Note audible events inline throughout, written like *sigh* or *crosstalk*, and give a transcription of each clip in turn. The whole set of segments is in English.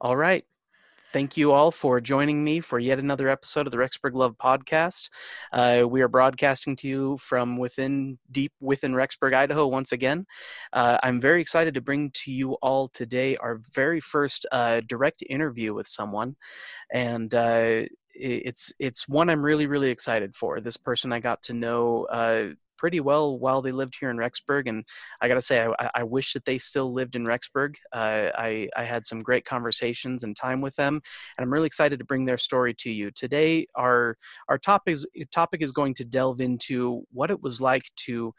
All right. Thank you all for joining me for yet another episode of the Rexburg Love podcast. Uh, we are broadcasting to you from within, deep within Rexburg, Idaho, once again. Uh, I'm very excited to bring to you all today our very first uh, direct interview with someone. And uh, it's it's one I'm really really excited for. This person I got to know uh, pretty well while they lived here in Rexburg. And I got to say, I, I, wish that they still lived in Rexburg. Uh, I, I had some great conversations and time with them, and I'm really excited to bring their story to you. Today, our, our topic, is, topic is going to delve into what it was like to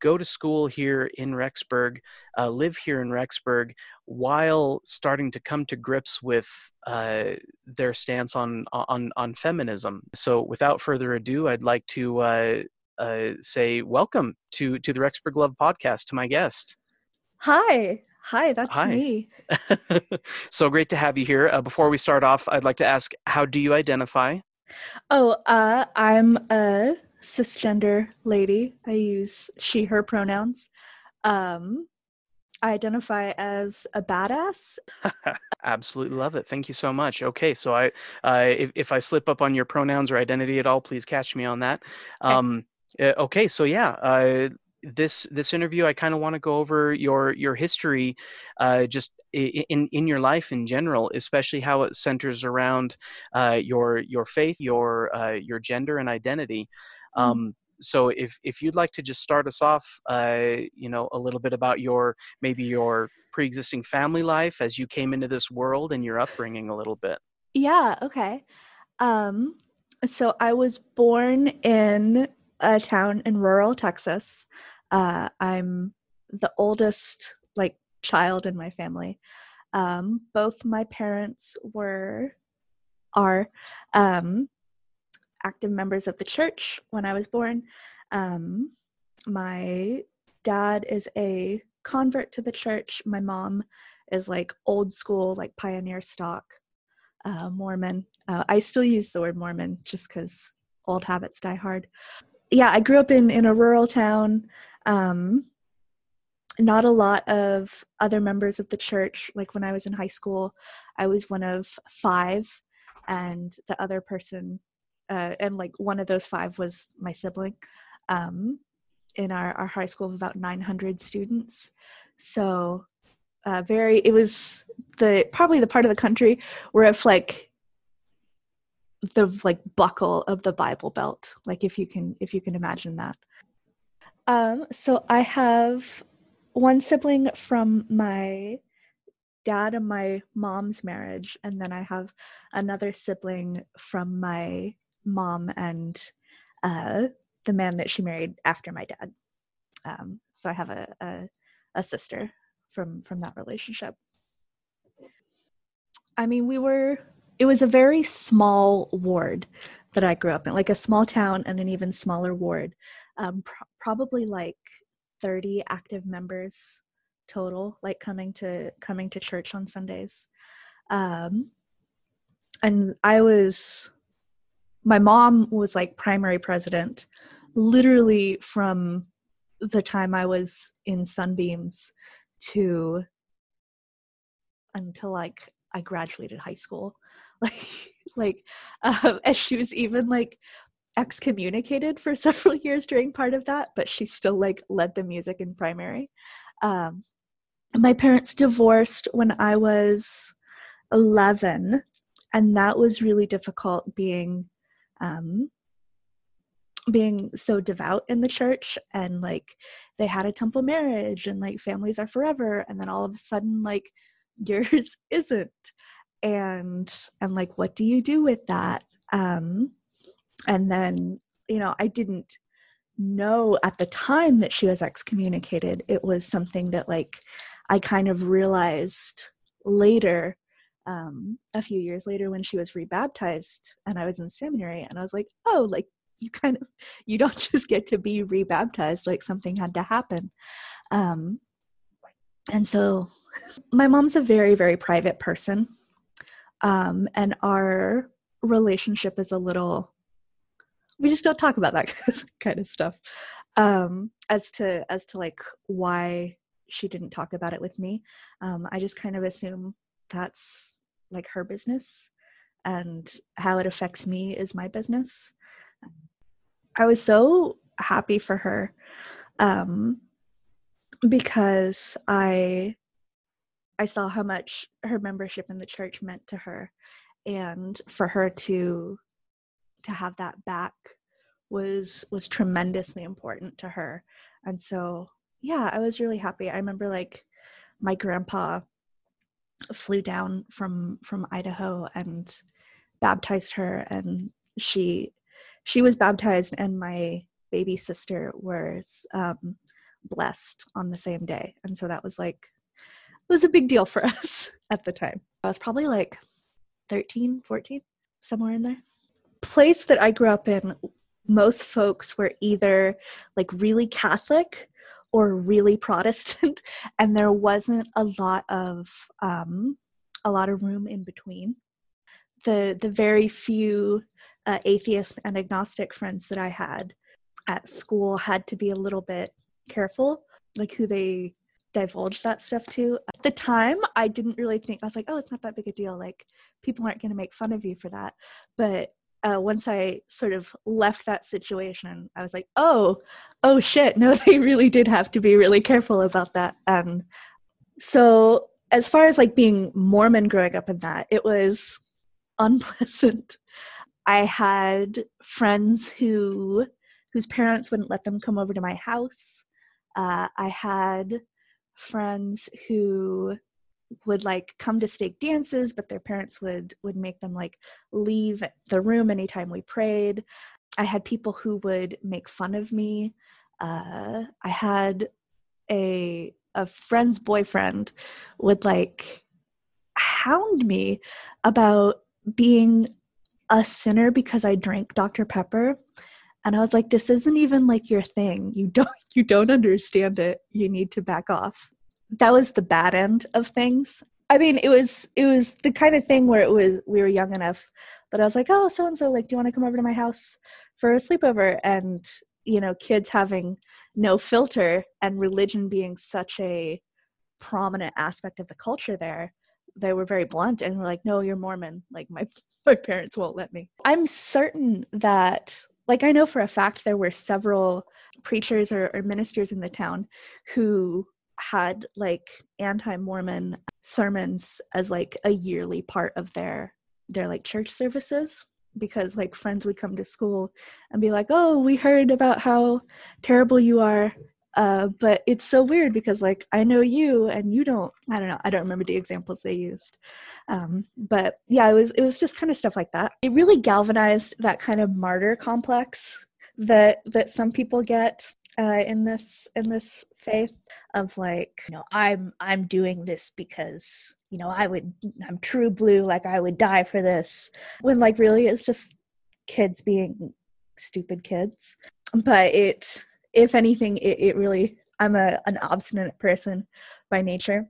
go to school here in Rexburg, uh, live here in Rexburg, while starting to come to grips with uh, their stance on on on feminism. So, without further ado, I'd like to uh, uh, say welcome to to the Rexburg Love podcast to my guest. Hi, hi, that's hi. me. *laughs* so great to have you here. Uh, before we start off, I'd like to ask, how do you identify? Oh, uh, I'm a cisgender lady. I use she/her pronouns. Um, I identify as a badass. *laughs* Absolutely love it. Thank you so much. Okay, so I, uh, if, if I slip up on your pronouns or identity at all, please catch me on that. Um, uh, okay, so yeah, uh, this this interview, I kind of want to go over your your history, uh, just in in your life in general, especially how it centers around uh, your your faith, your uh, your gender and identity. Mm. Um, so if if you'd like to just start us off, uh, you know, a little bit about your maybe your pre-existing family life as you came into this world and your upbringing a little bit. Yeah. Okay. Um, so I was born in a town in rural Texas. Uh, I'm the oldest like child in my family. Um, both my parents were are um, active members of the church when I was born. Um, my dad is a convert to the church. My mom is like old school, like pioneer stock uh, Mormon. Uh, I still use the word Mormon just because old habits die hard yeah, I grew up in in a rural town. Um, not a lot of other members of the church. Like when I was in high school, I was one of five, and the other person, uh, and like one of those five was my sibling. Um, in our, our high school of about 900 students. So, uh, very, it was the probably the part of the country where if like the like buckle of the bible belt like if you can if you can imagine that. Um so i have one sibling from my dad and my mom's marriage and then i have another sibling from my mom and uh the man that she married after my dad. Um so i have a a, a sister from from that relationship. I mean we were it was a very small ward that I grew up in, like a small town and an even smaller ward. Um, probably like 30 active members total, like coming to coming to church on Sundays. Um, and I was, my mom was like primary president, literally from the time I was in Sunbeams to until like I graduated high school. Like *laughs* like um, and she was even like excommunicated for *laughs* several years during part of that but she still like led the music in primary. Um, my parents divorced when i was 11 and that was really difficult being um, being so devout in the church and like they had a temple marriage and like families are forever and then all of a sudden like *laughs* yours isn't and and like what do you do with that? Um and then you know i didn't know at the time that she was excommunicated it was something that like i kind of realized later um a few years later when she was rebaptized and i was in seminary and i was like oh like you kind of you don't *laughs* just get to be rebaptized like something had to happen. Um and so *laughs* my mom's a very very private person um, and our relationship is a little we just don't talk about that *laughs* kind of stuff um, as to as to like why she didn't talk about it with me um, i just kind of assume that's like her business and how it affects me is my business. I was so happy for her um, because I I saw how much her membership in the church meant to her, and for her to to have that back was was tremendously important to her. And so, yeah, I was really happy. I remember like my grandpa flew down from from Idaho and baptized her and she she was baptized and my baby sister was um, blessed on the same day and so that was like was a big deal for *laughs* us at the time. I was probably like 13 14 somewhere in there. Place that i grew up in most folks were either like really catholic or really protestant *laughs* and there wasn't a lot of um, a lot of room in between. The the very few uh, atheist and agnostic friends that I had at school had to be a little bit careful, like who they divulged that stuff to. At the time, I didn't really think I was like, oh, it's not that big a deal. Like people aren't going to make fun of you for that. But uh, once I sort of left that situation, I was like, oh, oh shit, no, *laughs* they really did have to be really careful about that. Um, so as far as like being Mormon growing up in that, it was *laughs* unpleasant. I had friends who whose parents wouldn't let them come over to my house. Uh, I had friends who would like come to stake dances, but their parents would would make them like leave the room anytime we prayed. I had people who would make fun of me. Uh, I had a a friend's boyfriend would like hound me about being a sinner because I drank Dr. Pepper. And I was like, this isn't even like your thing. You don't *laughs* you don't understand it. You need to back off. That was the bad end of things. I mean, it was it was the kind of thing where it was we were young enough that I was like, oh, so and so, like, do you want to come over to my house for a sleepover? And you know, kids having no filter and religion being such a prominent aspect of the culture there they were very blunt and were like, "No, you're Mormon. Like my *laughs* my parents won't let me." I'm certain that like I know for a fact there were several preachers or, or ministers in the town who had like anti-Mormon sermons as like a yearly part of their their like church services because like friends would come to school and be like, "Oh, we heard about how terrible you are uh, but it's so weird because like I know you and you don't. I don't know. I don't remember the examples they used, um, but yeah, it was it was just kind of stuff like that. It really galvanized that kind of martyr complex that that some people get uh, in this in this faith of like you know I'm I'm doing this because you know I would I'm true blue like I would die for this when like really it's just kids being stupid kids but it if anything, it, it really I'm a an obstinate person by nature.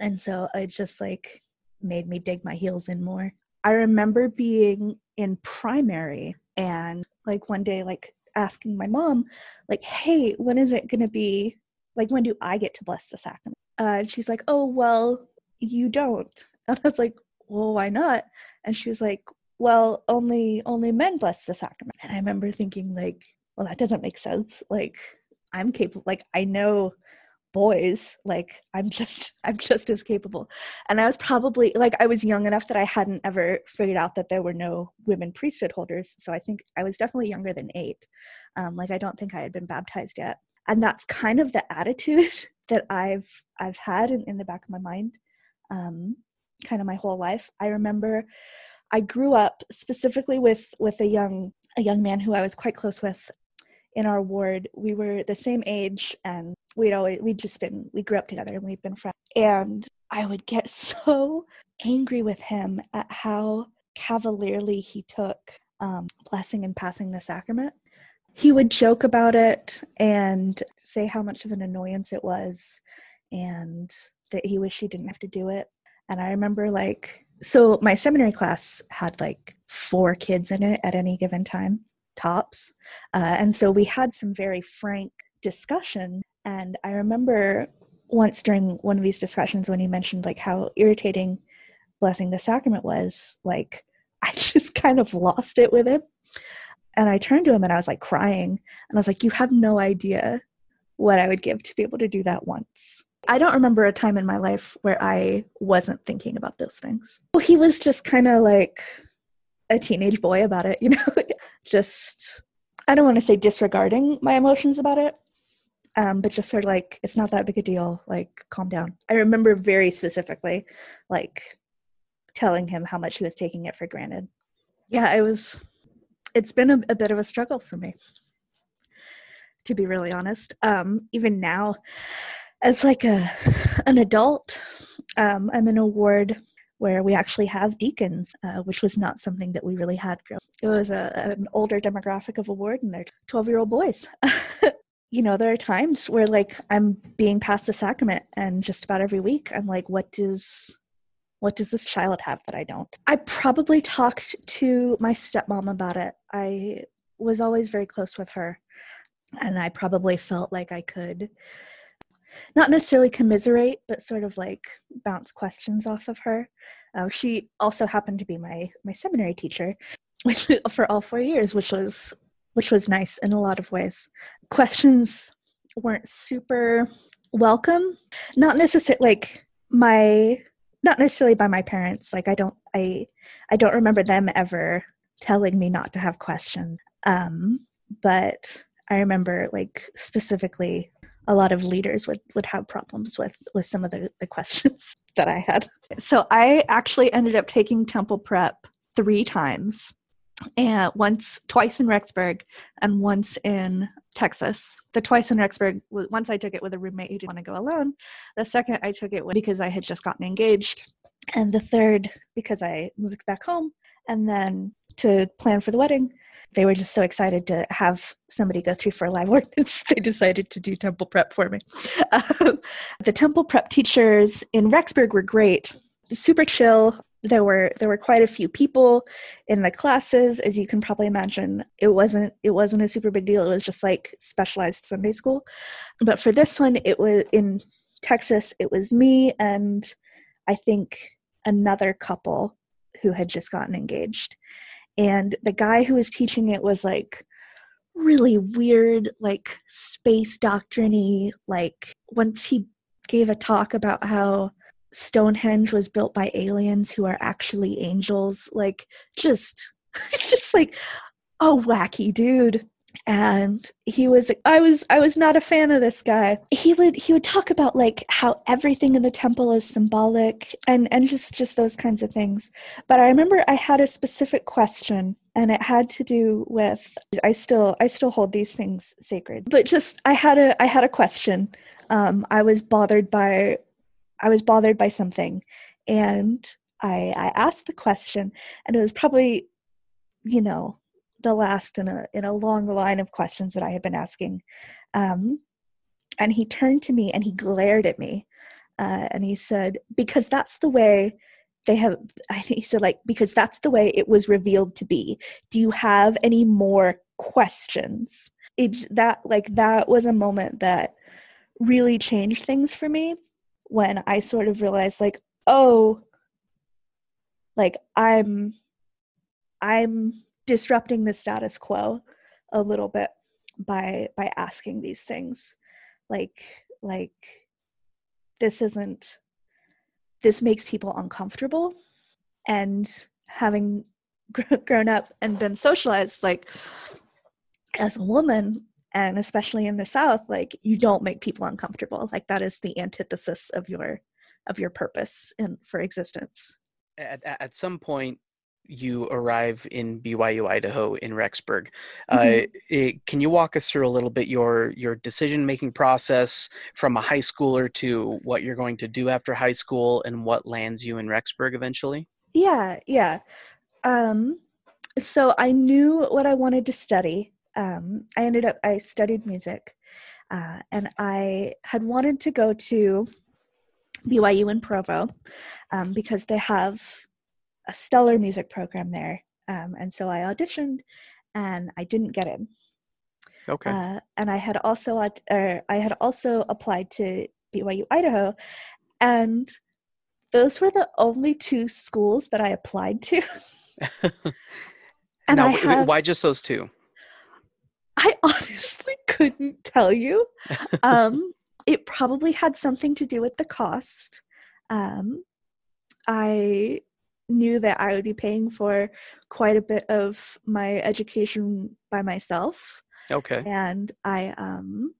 And so it just like made me dig my heels in more. I remember being in primary and like one day like asking my mom like hey when is it going to be like when do i get to bless the sacrament uh, and she's like oh well you don't *laughs* and i was like well why not and she was like well only only men bless the sacrament and i remember thinking like well that doesn't make sense. Like i'm capable like i know boys like i'm *laughs* just i'm just as capable. And i was probably like i was young enough that i hadn't ever figured out that there were no women priesthood holders so i think i was definitely younger than eight. Um, like i don't think i had been baptized yet. And that's kind of the attitude *laughs* that i've i've had in, in the back of my mind um, kind of my whole life. I remember i grew up specifically with with a young a young man who i was quite close with in our ward we were the same age and we'd always we'd just been we grew up together and we'd been friends. And i would get *laughs* so angry with him at how cavalierly he took um, blessing and passing the sacrament. He would joke about it and say how much of an annoyance it was and that he wished he didn't have to do it. And i remember like so my seminary class had like four kids in it at any given time tops. Uh, and so we had some very frank discussion. And I remember once during one of these discussions when he mentioned like how irritating blessing the sacrament was, like *laughs* I just kind of lost it with him. And I turned to him and I was like crying. And I was like, You have no idea what I would give to be able to do that once. I don't remember a time in my life where I wasn't thinking about those things. Well, he was just kind of like a teenage boy about it, *laughs* you know, just, I don't want to say disregarding my emotions about it, um, but just sort of like, it's not that big a deal, like, calm down. I remember very specifically, like, telling him how much he was taking it for granted. Yeah, it was, it's been a, a bit of a struggle for me, to be really honest. Um, even now, as like a an adult, um, I'm in a ward where we actually have deacons, uh, which was not something that we really had. It was a, an older demographic of a ward, and they're 12 year old boys. *laughs* you know, there are times where like I'm being passed the sacrament, and just about every week I'm like, what does what does this child have that I don't? I probably talked to my stepmom about it. I was always very close with her, and I probably felt like I could not necessarily commiserate, but sort of like bounce questions off of her. Uh, she also happened to be my my seminary teacher, which *laughs* for all four years, which was which was nice in a lot of ways. Questions weren't super welcome, not necessarily like my not necessarily by my parents. Like I don't I I don't remember them ever telling me not to have questions. Um, but I remember like specifically a lot of leaders would would have problems with with some of the, the questions *laughs* that I had. So I actually ended up taking temple prep three times. And once twice in Rexburg and once in Texas. The twice in Rexburg, once I took it with a roommate who didn't want to go alone. The second I took it because I had just gotten engaged. And the third because I moved back home. And then to plan for the wedding. They were just so excited to have somebody go through for a live *laughs* ordinance. They decided to do temple prep for me. Um, the temple prep teachers in rexburg were great. Super chill. There were there were quite a few people in the classes as you can probably imagine. It wasn't it wasn't a super big deal. It was just like specialized sunday school. But for this one it was in texas it was me and i think another couple who had just gotten engaged and the guy who was teaching it was like really weird like space doctriny like once he gave a talk about how stonehenge was built by aliens who are actually angels like just *laughs* just like a wacky dude and he was i was i was not a fan of this guy. He would he would talk about like how everything in the temple is symbolic and and just just those kinds of things. But i remember i had a specific question and it had to do with i still i still hold these things sacred. But just i had a i had a question. Um i was bothered by i was bothered by something. And i i asked the question and it was probably you know the last in a in a long line of questions that I had been asking. Um, and he turned to me and he glared at me, uh, and he said, "Because that's the way." They have, *laughs* I think he said, like, because that's the way it was revealed to be. Do you have any more questions? It, that, like, that was a moment that really changed things for me when I sort of realized, like, oh, like, I'm, I'm disrupting the status quo a little bit by by asking these things. Like like this isn't this makes people uncomfortable. And having *laughs* grown up and been socialized like as a woman and especially in the south like you don't make people uncomfortable. Like that is the antithesis of your of your purpose and for existence. At, at some point you arrive in BYU Idaho in Rexburg. Uh, mm-hmm. Uh, it, can you walk us through a little bit your your decision making process from a high schooler to what you're going to do after high school and what lands you in Rexburg eventually? Yeah, yeah. Um, so I knew what I wanted to study. Um, I ended up I studied music, uh, and I had wanted to go to BYU in Provo um, because they have a stellar music program there. Um, and so I auditioned and I didn't get in. Okay. Uh, and I had also uh, I had also applied to BYU Idaho, and those were the only two schools that I applied to. *laughs* *laughs* and now, I have, why just those two? I *laughs* honestly couldn't tell you. Um, it probably had something to do with the cost. Um, I knew that I would be paying for quite a bit of my education by myself, Okay. and I um,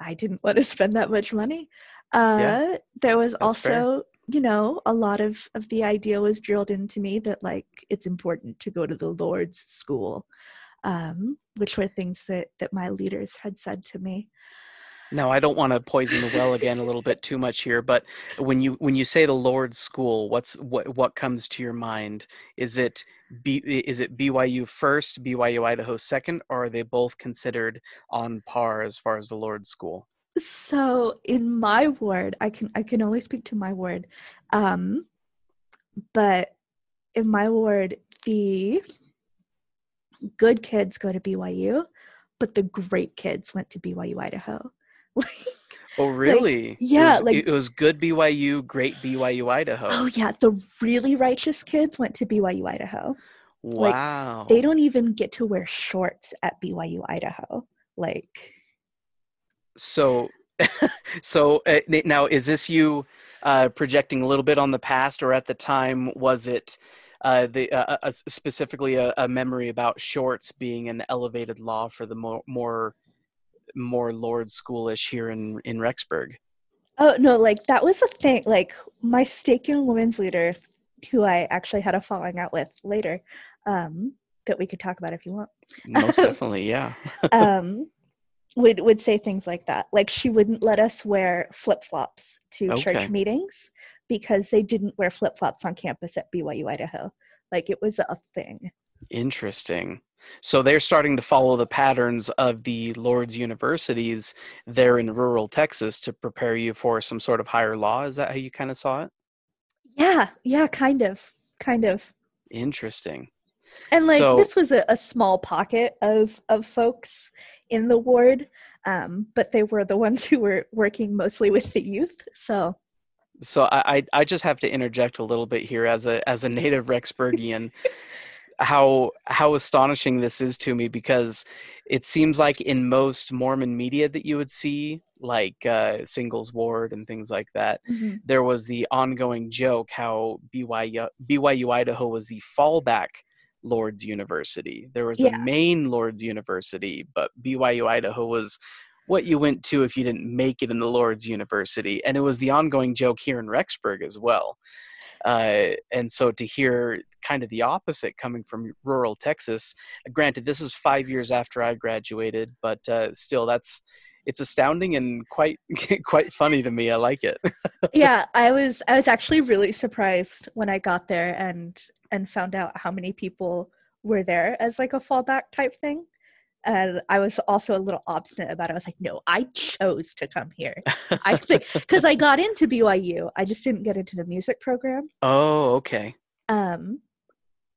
I didn't *laughs* want to spend that much money. Uh, Yeah, there was that's fair. also, you know, a lot of of the idea was drilled into me that like it's important to go to the Lord's school, um, which were things that that my leaders had said to me. Now, I don't want to poison the well again a little bit too much here, but when you when you say the Lord's School, what's what what comes to your mind? Is it B, is it BYU first, BYU Idaho second, or are they both considered on par as far as the Lord's School? So in my ward, I can I can only speak to my ward, um, but in my ward, the good kids go to BYU, but the great kids went to BYU Idaho. *laughs* Oh, really? yeah, it was, like- it was good BYU, great BYU Idaho. oh yeah, the really righteous kids went to BYU Idaho. like, wow. They don't even get to wear shorts at BYU Idaho. Like So, *laughs* so uh, now is this you uh, projecting a little bit on the past, or at the time was it uh, the uh, uh, specifically a, a memory about shorts being an elevated law for the more more more Lord Schoolish here in in Rexburg? Oh no, like that was a thing. Like my stake young women's leader, who I actually had a falling out with later, um, that we could talk about if you want, Most *laughs* definitely, yeah. *laughs* um, would would say things like that. Like she wouldn't let us wear flip flops to Okay. church meetings because they didn't wear flip flops on campus at BYU Idaho. Like it was a thing. Interesting. So they're starting to follow the patterns of the Lord's universities there in rural Texas to prepare you for some sort of higher law. Is that how you kind of saw it? Yeah, yeah, kind of, kind of. Interesting. and like So- this was a, a small pocket of of folks in the ward um but they were the *laughs* ones who were working mostly with the youth so So I, I I just have to interject a little bit here as a as a native *laughs* Rexburgian, how how astonishing this is to me because it seems like in most Mormon media that you would see, like uh, Singles Ward and things like that, there was the ongoing joke how BYU BYU Idaho was the fallback Lord's University. There was Yeah. a main Lord's University, but BYU Idaho was what you went to if you didn't make it in the Lord's University. And it was the ongoing joke here in Rexburg as well. Uh, and so to hear kind of the opposite coming from rural Texas, granted, this is five years after I graduated, but uh, still, that's it's astounding and quite *laughs* quite funny to me. I like it. *laughs* yeah i was i was actually really surprised when i got there and and found out how many people were there as like a fallback type thing and i was also a little obstinate about it. I was like no i chose to come here. I *laughs* think because i got into byu i just didn't get into the music program. Oh, okay. Um,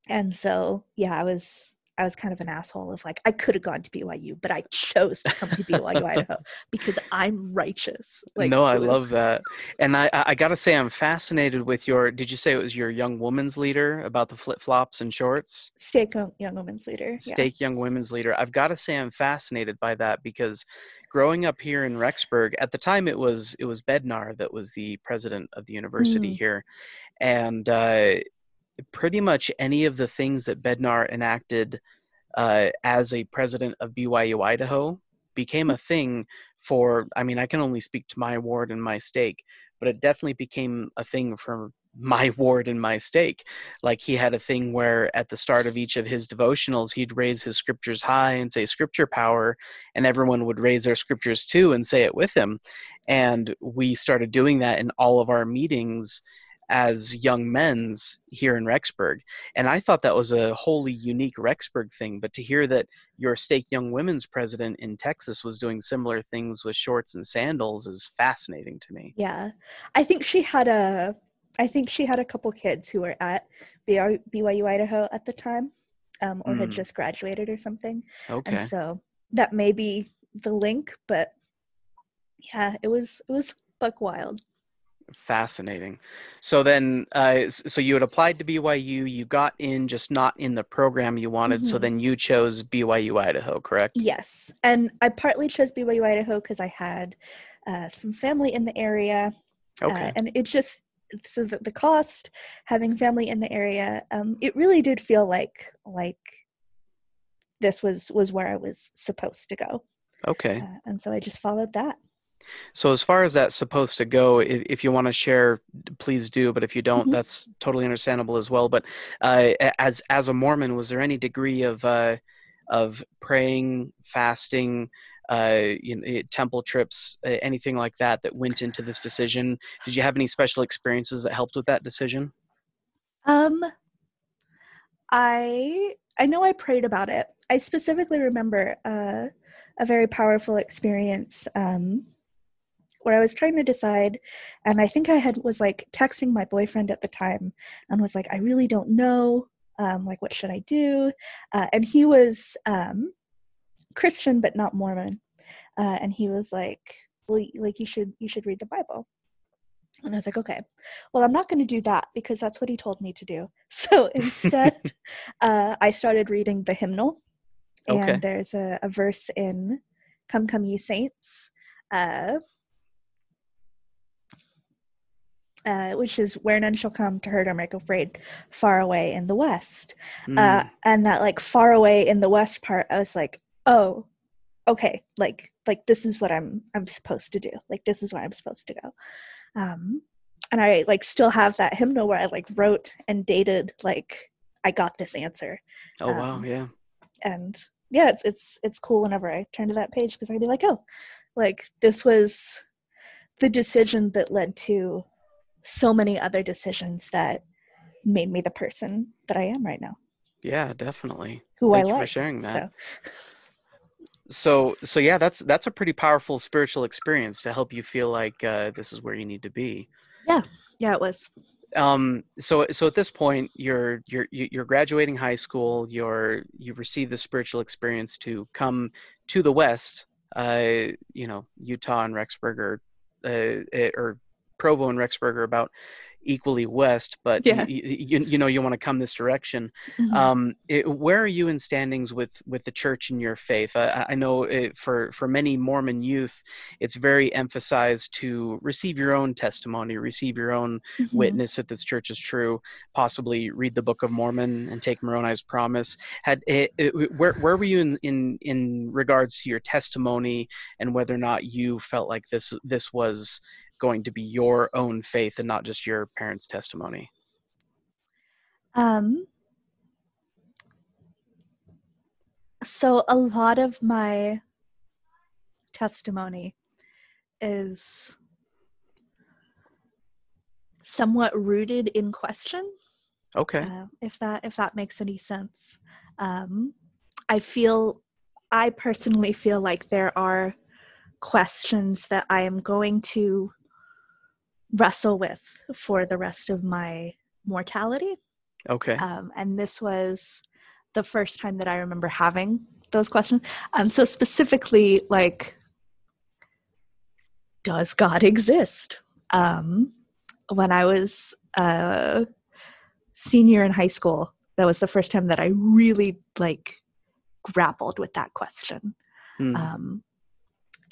and so yeah, I was I was kind of an asshole of like I could have gone to BYU, but I chose to come to BYU *laughs* Idaho because I'm righteous. Like no, I was- love that, and I I gotta say I'm fascinated with your. Did you say it was your young woman's leader about the flip flops and shorts? Stake Young Women's Leader. Yeah. Stake Young Women's Leader. I've got to say I'm fascinated by that because growing up here in Rexburg, at the time it was it was Bednar that was the president of the university Mm. here, and uh, pretty much any of the things that Bednar enacted uh, as a president of BYU Idaho became a thing for. I mean, I can only speak to my ward and my stake, but it definitely became a thing for my *laughs* ward and my stake like he had a thing where at the start of each of his devotionals he'd raise his scriptures high and say scripture power and everyone would raise their scriptures too and say it with him and we started doing that in all of our meetings as young men's here in Rexburg. And I thought that was a wholly unique Rexburg thing. But to hear that your stake young women's president in Texas was doing similar things with shorts and sandals is fascinating to me. Yeah, I think she had a. I think she had a couple kids who were at BYU, Idaho at the time, um, or had Mm. just graduated or something. Okay. and so that may be the link but yeah it was it was buck wild Fascinating. So then, uh, so you had applied to BYU, you got in, just not in the program you wanted. Mm-hmm. So then you chose BYU Idaho, correct? Yes, and I partly chose BYU Idaho because I had uh, some family in the area, uh, okay. Uh, and it just so the, the cost having family in the area, um, it really did feel like like this was was where I was supposed to go. Okay, uh, and so I just followed that. So as far as that's supposed to go, if, if you want to share, please do. But if you don't, mm-hmm. that's totally understandable as well. But uh, as as a Mormon, was there any degree of uh, of praying, fasting, uh, you know, temple trips, anything like that that went into this decision? Did you have any special experiences that helped with that decision? Um, I I know I prayed about it. I specifically remember uh, a very powerful experience. Um, where I was trying to decide, and I think I had was like texting my boyfriend at the time and was like, I really don't know, um, like what should I do? Uh, and he was um, Christian but not Mormon, uh, and he was like, well, like you should you should read the Bible. And I was like, okay, well, I'm not going to do that because that's what he told me to do. *laughs* So instead, *laughs* uh, I started reading the hymnal. And okay. there's a, a, verse in Come, Come, Ye Saints, uh, uh, which is where none shall come to hurt or make afraid, far away in the west. Mm. Uh, and that like far away in the west part, I was like, oh, okay, like like this is what I'm I'm supposed to do. Like this is where I'm supposed to go. Um, and I like still have that hymnal where I like wrote and dated like I got this answer. Oh um, wow, yeah. And yeah, it's it's it's cool whenever I turn to that page because I'd be like, oh, like this was the decision that led to so many other decisions that made me the person that I am right now. Yeah, definitely. Who Thank I like. for sharing that. So. so. so yeah, that's that's a pretty powerful spiritual experience to help you feel like uh, this is where you need to be. Yeah, yeah, it was. Um, so so at this point, you're you're you're graduating high school. You're you've received the spiritual experience to come to the West. Uh, you know, Utah and Rexburg, or uh, eh, or Provo and Rexburg are about equally west, but yeah. you, you, you, know you want to come this direction. Mm-hmm. Um, it, where are you in standings with with the church and your faith? I, I know it, for for many Mormon youth, it's very emphasized to receive your own testimony, receive your own mm-hmm. witness that this church is true. Possibly read the Book of Mormon and take Moroni's promise. Had it, where where were you in, in in regards to your testimony and whether or not you felt like this this was going to be your own faith and not just your parents' testimony? Um, so a lot of my testimony is somewhat rooted in question. Okay. Uh, if that if that makes any sense. Um, I feel I personally feel like there are questions that I am going to wrestle with for the rest of my mortality. Okay. Um, and this was the first time that I remember having those questions. Um, so specifically, like, does God exist? Um, when I was a senior in high school, that was the first time that I really like grappled with that question. Mm. Um,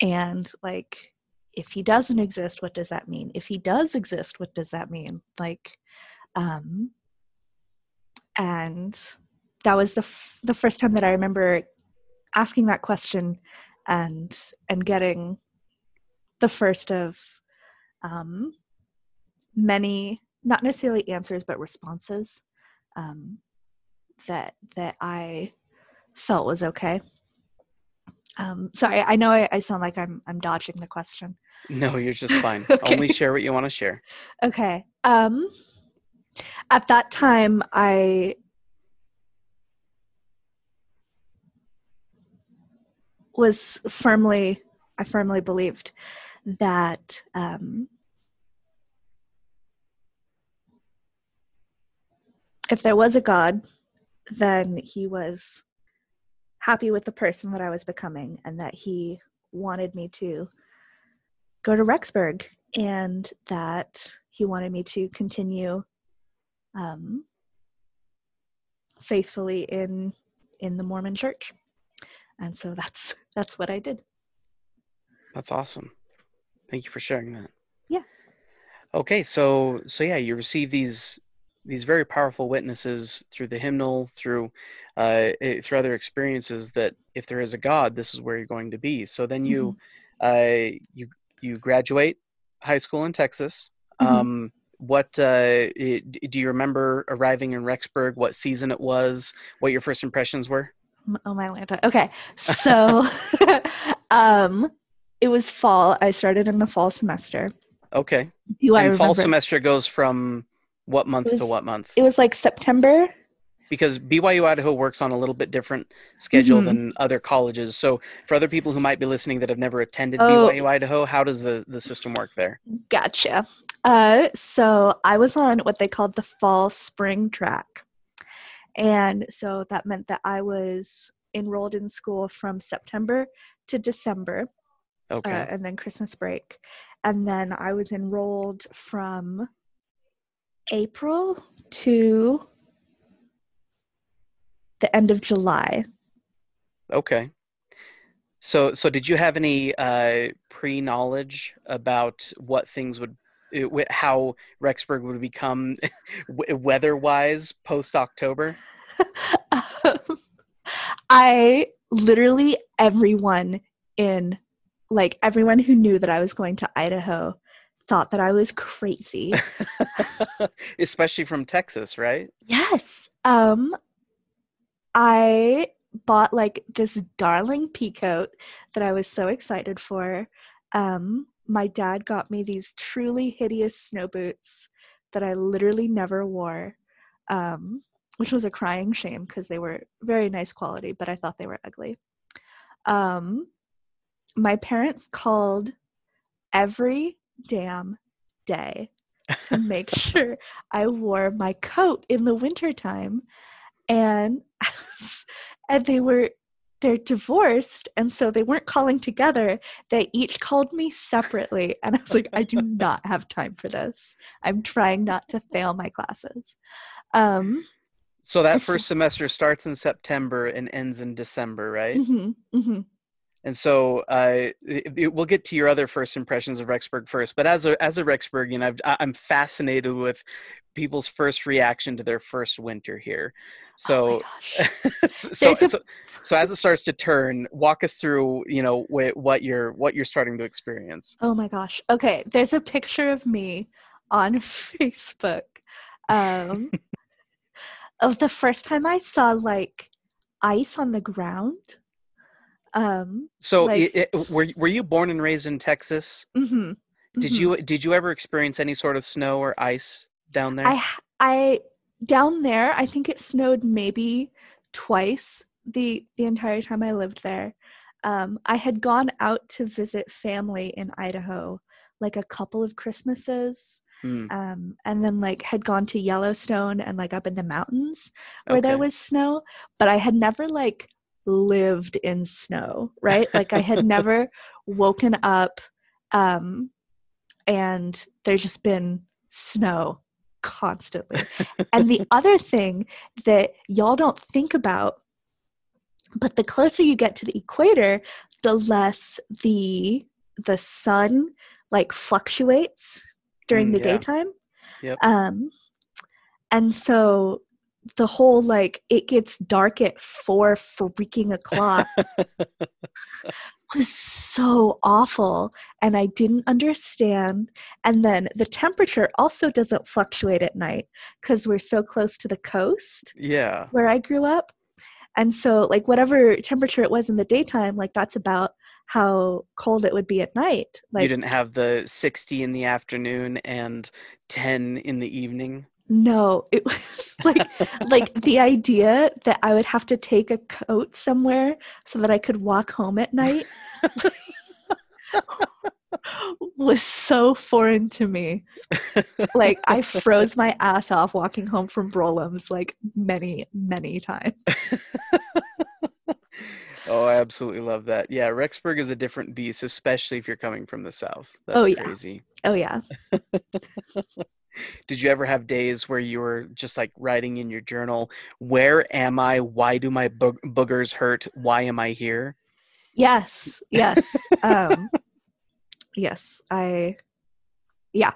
and like if he doesn't exist what does that mean? If he does exist what does that mean? Like um and that was the f- the first time that i remember asking that question and and getting the first of um many not necessarily answers but responses um that that i felt was okay um, sorry, I know I, I, sound like I'm I'm dodging the question. No, you're just fine. *laughs* okay. Only share what you want to share. Okay. Um, at that time, I was firmly, I firmly believed that um, if there was a God, then he was happy with the person that I was becoming and that he wanted me to go to Rexburg and that he wanted me to continue um, faithfully in in the Mormon Church, and so that's *laughs* that's what I did. That's awesome. Thank you for sharing that. Yeah. Okay, so so yeah, you receive these these very powerful witnesses through the hymnal, through uh, eh, through other experiences that if there is a God, this is where you're going to be. So then you Mm-hmm. uh, you you graduate high school in Texas. Mhm. Um, what uh, eh, do you remember arriving in Rexburg? What season it was? What your first impressions were? Oh my Atlanta. Okay. So *laughs* um it was fall. I started in the fall semester. Okay, Do I and fall semester goes from what month It to what month? it was like September. because BYU Idaho works on a little bit different schedule Mhm. than other colleges. So for other people who might be listening that have never attended Oh. BYU Idaho, how does the, the system work there? Gotcha. Uh so I was on what they called the fall spring track. And so that meant that I was enrolled in school from September to December. Okay. uh, and then Christmas break. And then I was enrolled from April to the end of July. okay. So so did you have any uh, pre knowledge about what things would how Rexburg would become *laughs* weather wise post October? *laughs* I literally everyone in like everyone who knew that I was going to Idaho thought that I was crazy. *laughs* Especially from Texas, right? Yes. Um I bought like this darling peacoat that I was so excited for. Um my dad got me these truly hideous snow boots that I literally never wore. Um which was a crying shame because they were very nice quality, but I thought they were ugly. Um my parents called every damn day *laughs* to make sure I wore my coat in the wintertime. And *laughs* and they were they're divorced. And so they weren't calling together. They each called me separately. And i was like i do not have time for this. I'm trying not to fail my classes. Um So that first semester starts in September and ends in December, right? mhm, mhm. And so uh, it, it- we'll get to your other first impressions of Rexburg first. But as a as a Rexburgian, I've, I'm fascinated with people's first reaction to their first winter here. oh So, my so, *laughs* a- so so as it starts to turn, walk us through, you know, wh- what you're what you're starting to experience. Oh my gosh. Okay, there's a picture of me on *laughs* Facebook um, *laughs* of the first time I saw like ice on the ground. Um, So, Like- it, it, were were you born and raised in Texas? mhm, Did mhm. you did you ever experience any sort of snow or ice down there? I I down there. I think it snowed maybe twice the the entire time I lived there. Um, I had gone out to visit family in Idaho like a couple of Christmases, Hmm, um, and then like had gone to Yellowstone and like up in the mountains where there was snow, but I had never like lived in snow, right? Like I had never *laughs* woken up um, and there's just been snow constantly. and the *laughs* other thing that y'all don't think about, but the closer you get to the equator, the less the the sun like fluctuates during Mm, the yeah. daytime. Yep. Um, and so the whole like it gets dark at four freaking o'clock *laughs* was so awful and I didn't understand. And then the temperature also doesn't fluctuate at night because we're so close to the coast yeah. where I grew up. And so, like, whatever temperature it was in the daytime, like, that's about how cold it would be at night. Like, you didn't have the 60 in the afternoon and 10 in the evening. No, it was *laughs* like, like the idea that I would have to take a coat somewhere so that I could walk home at night *laughs* was so foreign to me. Like I froze my ass off walking home from Broulim's like many, many times. *laughs* Oh, I absolutely love that. Yeah, Rexburg is a different beast, especially if you're coming from the south. Oh, That's Oh, yeah. crazy. Oh yeah. Did you ever have days where you were just like writing in your journal, "Where am I? Why do my boog- boogers hurt? Why am I here?" Yes. Yes. *laughs* um, yes. I. Yeah.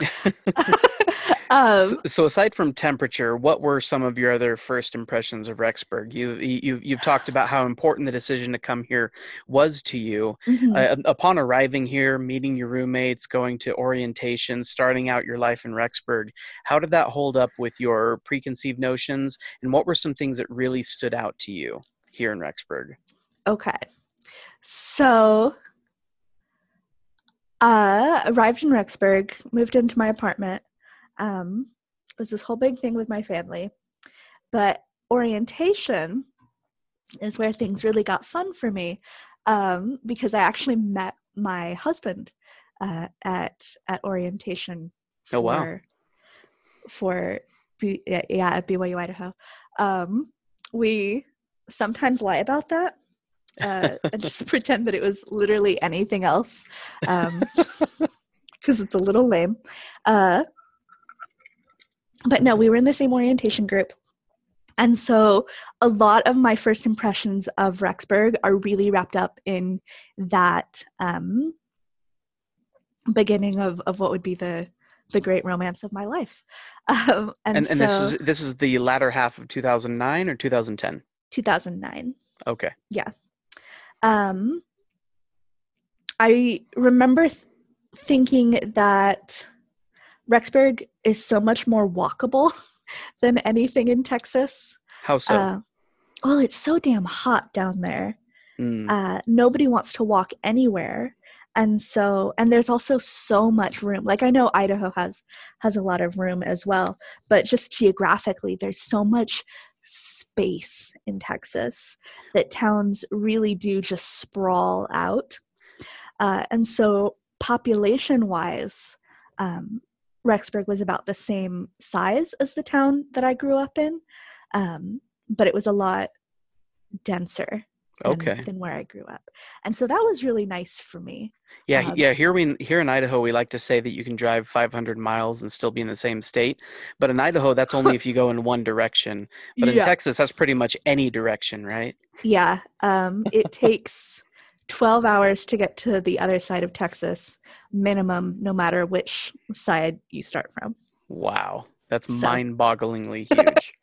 *laughs* *laughs* um, so, so aside from temperature, what were some of your other first impressions of Rexburg? You you you've talked about how important the decision to come here was to you. mhm. Uh, upon arriving here, meeting your roommates, going to orientation, starting out your life in Rexburg, how did that hold up with your preconceived notions? And what were some things that really stood out to you here in Rexburg? Okay. So uh arrived in Rexburg, moved into my apartment. Um it was this whole big thing with my family. But orientation is where things really got fun for me. Um because I actually met my husband uh at at orientation for Oh, wow. for B, yeah, at BYU Idaho. Um we sometimes lie about that uh, *laughs* and just pretend that it was literally anything else *laughs* because it's a little lame. Uh, but no, we were in the same orientation group. And so a lot of my first impressions of Rexburg are really wrapped up in that um, beginning of, of what would be the the great romance of my life. *laughs* Um, and, And, and so this is this is the latter half of 2009 or 2010. 2009. Okay. Yeah. Um i remember th- thinking that rexburg is so much more walkable *laughs* than anything in texas. How so? uh, well it's so damn hot down there. Mm, uh, nobody wants to walk anywhere. And so and there's also so much room. Like i know idaho has has a lot of room as well but just geographically there's so much space in texas that towns really do just sprawl out. Uh, and so population wise um, rexburg was about the same size as the town that i grew up in um, but it was a lot denser than, Okay. than where I grew up. And so that was really nice for me. yeah, um, yeah. Here we here in Idaho, we like to say that you can drive 500 miles and still be in the same state. But in Idaho, that's only if you go in one direction. *laughs* But in yeah. Texas, that's pretty much any direction, right? yeah. Um, it takes 12 hours to get to the other side of Texas, minimum, no matter which side you start from. Wow, that's So- mind-bogglingly *laughs* huge.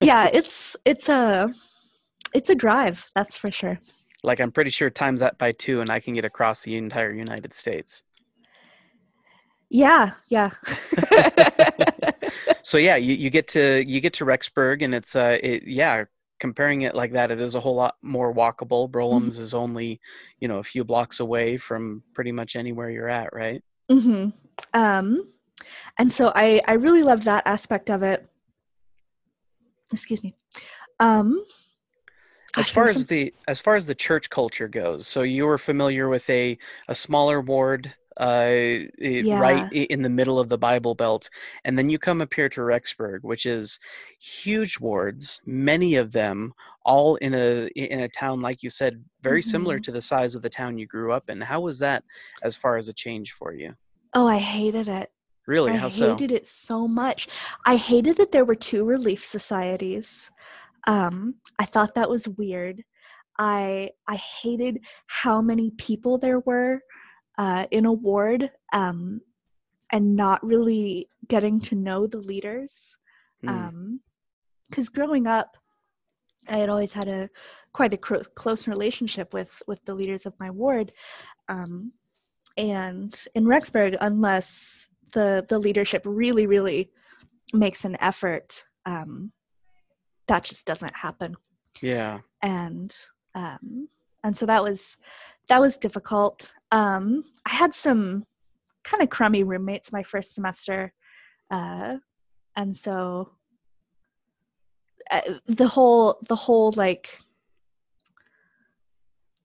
yeah, *laughs* it's it's a it's a drive, that's for sure. like I'm pretty sure times that by two, and I can get across the entire United States. Yeah, yeah. *laughs* so yeah, you, you get to you get to Rexburg, and it's uh, it, yeah. Comparing it like that, it is a whole lot more walkable. Broulim's is only, you know, a few blocks away from pretty much anywhere you're at, right? hmm Um, and so I I really loved that aspect of it. Excuse me. Um, As gosh, far as some- the as far as the church culture goes, so you were familiar with a a smaller ward, uh, i- right in the middle of the Bible Belt, and then you come up here to Rexburg, which is huge wards, many of them all in a in a town like you said, very similar Mhm. to the size of the town you grew up in. How was that as far as a change for you? oh, I hated it. Really, I how so? I hated it so much. I hated that there were two relief societies. Um, I thought that was weird. I I hated how many people there were uh, in a ward, um, and not really getting to know the leaders. Mm, Because growing up, I had always had a quite a cro- close relationship with with the leaders of my ward, um, and in Rexburg, unless the the leadership really really makes an effort, um, that just doesn't happen. yeah. And um, and so that was that was difficult. Um, I had some kind of crummy roommates my first semester, uh, and so uh, the whole the whole like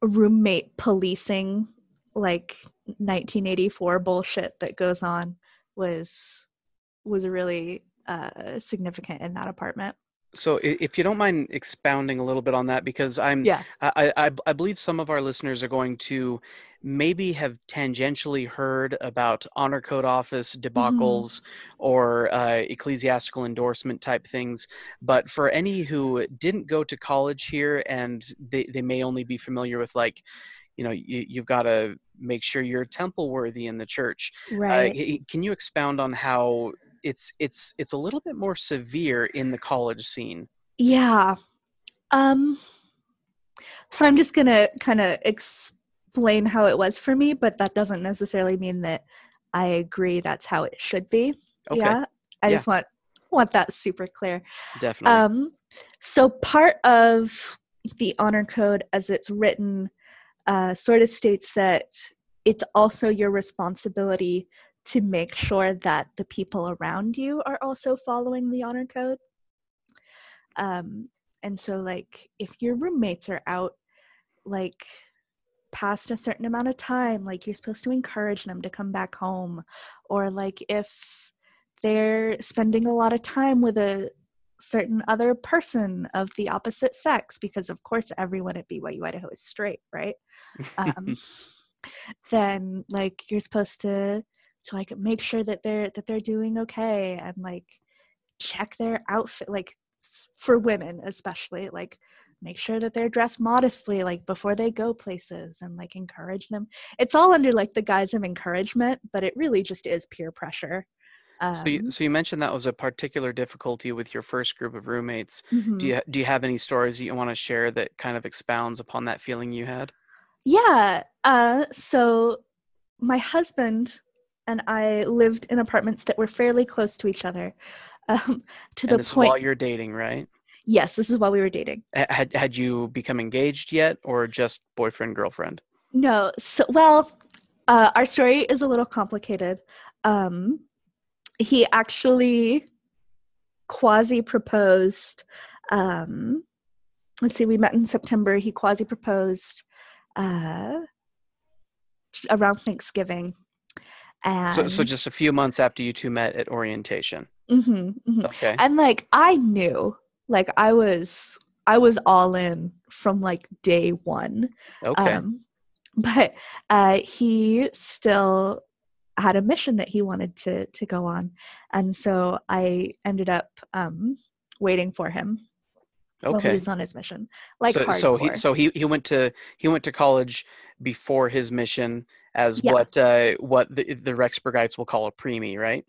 roommate policing like 1984 bullshit that goes on was was really uh significant in that apartment So, if you don't mind expounding a little bit on that, because I'm, Yeah. I, I, I believe some of our listeners are going to maybe have tangentially heard about honor code office Mhm. debacles or uh, ecclesiastical endorsement type things. But for any who didn't go to college here and they, they may only be familiar with like, you know, you, you've got to make sure you're temple worthy in the church. Uh, Right. y- can you expound on how it's it's it's a little bit more severe in the college scene? Yeah. Um so I'm just going to kind of explain how it was for me, but that doesn't necessarily mean that I agree that's how it should be. Okay, Yeah. I Yeah. just want want that super clear. definitely. Um, so part of the honor code as it's written uh, sort of states that it's also your responsibility to make sure that the people around you are also following the honor code. Um, and so, like, if your roommates are out, like, past a certain amount of time, like, you're supposed to encourage them to come back home. Or, like, if they're spending a lot of time with a certain other person of the opposite sex, because of course everyone at BYU Idaho is straight, right? *laughs* Um, then like you're supposed to to like make sure that they're that they're doing okay and like check their outfit, like for women especially, like make sure that they're dressed modestly like before they go places and like encourage them it's all under like the guise of encouragement but it really just is peer pressure so you, um, so you mentioned that was a particular difficulty with your first group of roommates. mhm. Do you do you have any stories that you want to share that kind of expounds upon that feeling you had? Yeah. Uh, so my husband and I lived in apartments that were fairly close to each other. *laughs* Um, to And the this is point, while you're dating, right? yes, this is while we were dating. Had had you become engaged yet, or just boyfriend girlfriend? No, so well, uh, our story is a little complicated. Um, he actually quasi proposed. Um, let's see, we met in September. He quasi proposed uh, around Thanksgiving, and So so just a few months after you two met at orientation. Mhm, mhm. Okay. and like I knew, like I was, I was all in from like day one. Okay. Um, but uh, he still had a mission that he wanted to to go on, and so I ended up um, waiting for him while he was on his mission. Like so hardcore. so he so he he went to he went to college before his mission as Yeah. what uh what the the Rexburgites will call a preemie, right?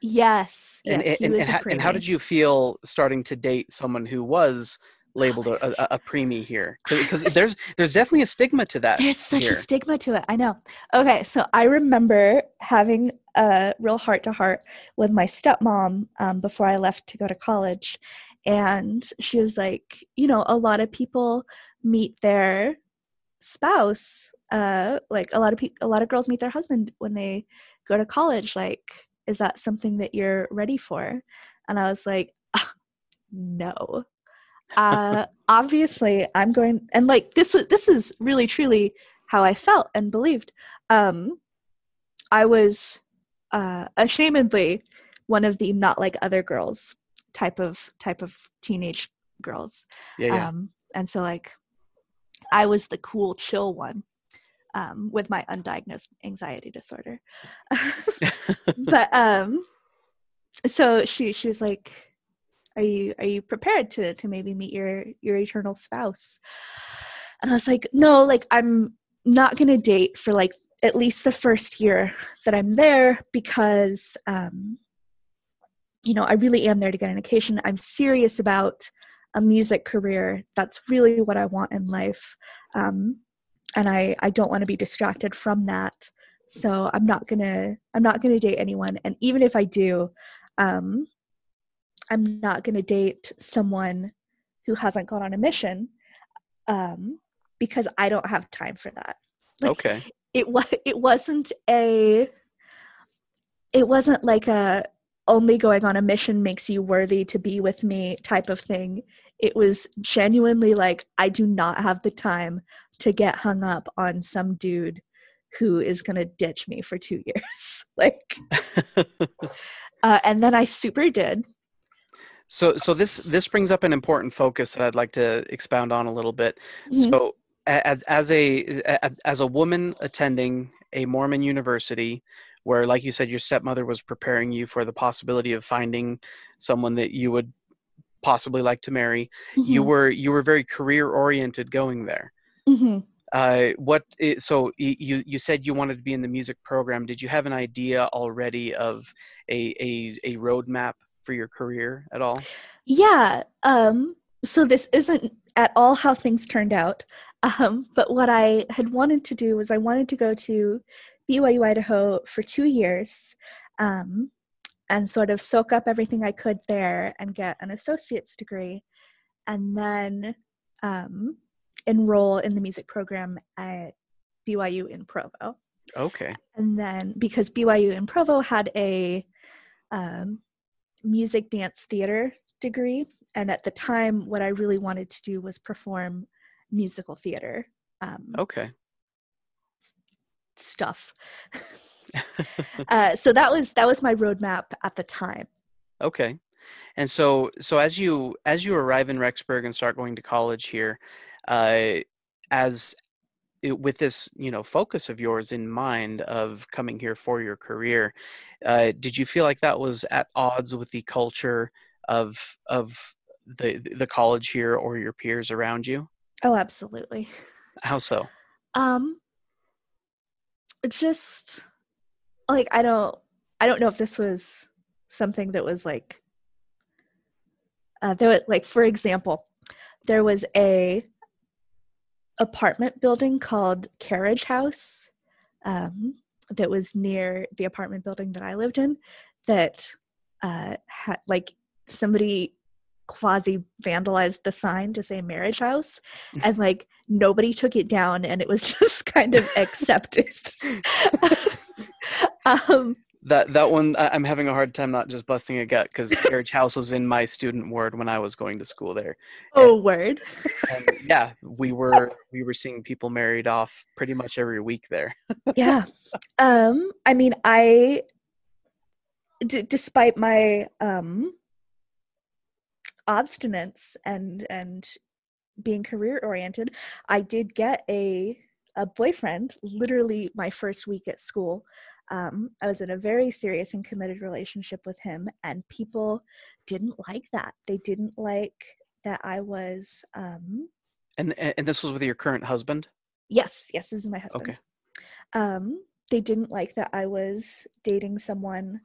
yes, yes, and, he and, was and, a how, and how did you feel starting to date someone who was labeled my a, a, a preemie here? Because *sighs* there's there's definitely a stigma to that. There's such here. a stigma to it. I know. Okay, so I remember having a real heart to heart with my stepmom um, before I left to go to college. And she was like, you know, a lot of people meet their spouse, uh, like a lot of people, a lot of girls meet their husband when they go to college. Like, is that something that you're ready for? And I was like, "Ah, *laughs* no. Uh, *laughs* obviously, I'm going, and like this is this is really truly how I felt and believed. Um, I was uh, ashamedly one of the not like other girls type of type of teenage girls Yeah, yeah. um and so like i was the cool chill one um with my undiagnosed anxiety disorder. *laughs* But um so she she was like are you are you prepared to to maybe meet your your eternal spouse? And i was like no like i'm not going to date for like at least the first year that i'm there because um you know i really am there to get an education i'm serious about a music career that's really what i want in life. Um and i i don't want to be distracted from that. So i'm not gonna i'm not gonna date anyone. And even if i do um i'm not gonna date someone who hasn't gone on a mission um because i don't have time for that. *laughs* Like, okay. it was it wasn't a it wasn't like a only going on a mission makes you worthy to be with me type of thing it was genuinely like i do not have the time to get hung up on some dude who is going to ditch me for 2 years *laughs* like *laughs* uh, and then i super did So, so this this brings up an important focus that I'd like to expound on a little bit. Mhm. So, as as a- as a woman attending a Mormon university, where, like you said, your stepmother was preparing you for the possibility of finding someone that you would possibly like to marry, you Mhm. were you were very career oriented going there. Mhm. Uh, what so you you said you wanted to be in the music program. Did you have an idea already of a a a roadmap for your career at all? Yeah. Um, so this isn't at all how things turned out. Um, but what I had wanted to do was I wanted to go to BYU Idaho for two years um, and sort of soak up everything I could there and get an associate's degree and then um, enroll in the music program at BYU in Provo Okay. and then because BYU in Provo had a um, music dance theater degree, and at the time, what I really wanted to do was perform musical theater um, Okay. Stuff. *laughs* uh, so that was that was my roadmap at the time. Okay. And so so as you as you arrive in Rexburg and start going to college here, uh, as it, with this you know focus of yours in mind of coming here for your career, uh, did you feel like that was at odds with the culture of of the the college here or your peers around you? Oh, absolutely. How so? Um, just like I don't I don't know if this was something that was like uh, there was like for example there was a apartment building called Carriage House um, that was near the apartment building that I lived in that uh, had like somebody quasi vandalized the sign to say marriage house. And like nobody took it down and it was *laughs* just kind of accepted. *laughs* Um That that one I'm having a hard time not just busting a gut because *laughs* marriage House was in my student ward when I was going to school there. oh word. and yeah we were we were seeing people married off pretty much every week there. Yeah. Um i mean i d- despite my um obstinance and and being career oriented i did get a a boyfriend literally my first week at school um, i was in a very serious and committed relationship with him and people didn't like that they didn't like that i was um and and this was with your current husband Yes, yes, this is my husband. Okay. Um, they didn't like that I was dating someone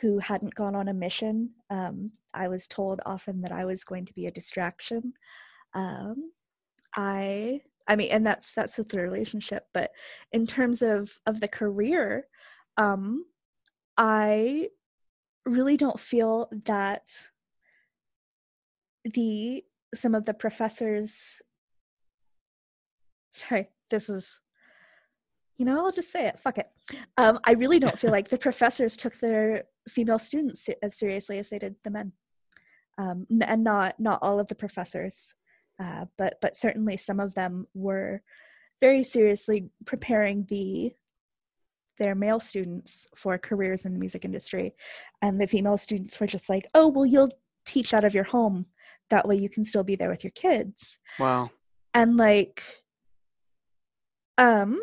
who hadn't gone on a mission. Um, I was told often that I was going to be a distraction. Um, I, I mean, and that's that's with the relationship. But in terms of of the career, um, I really don't feel that the some of the professors sorry this is you know i'll just say it. Fuck it. Um, i really don't feel like the *laughs* professors took their female students as seriously as they did the men. Um, and not not all of the professors uh, but but certainly some of them were very seriously preparing the their male students for careers in the music industry. And the female students were just like oh well you'll teach out of your home. That way you can still be there with your kids. Wow. And like um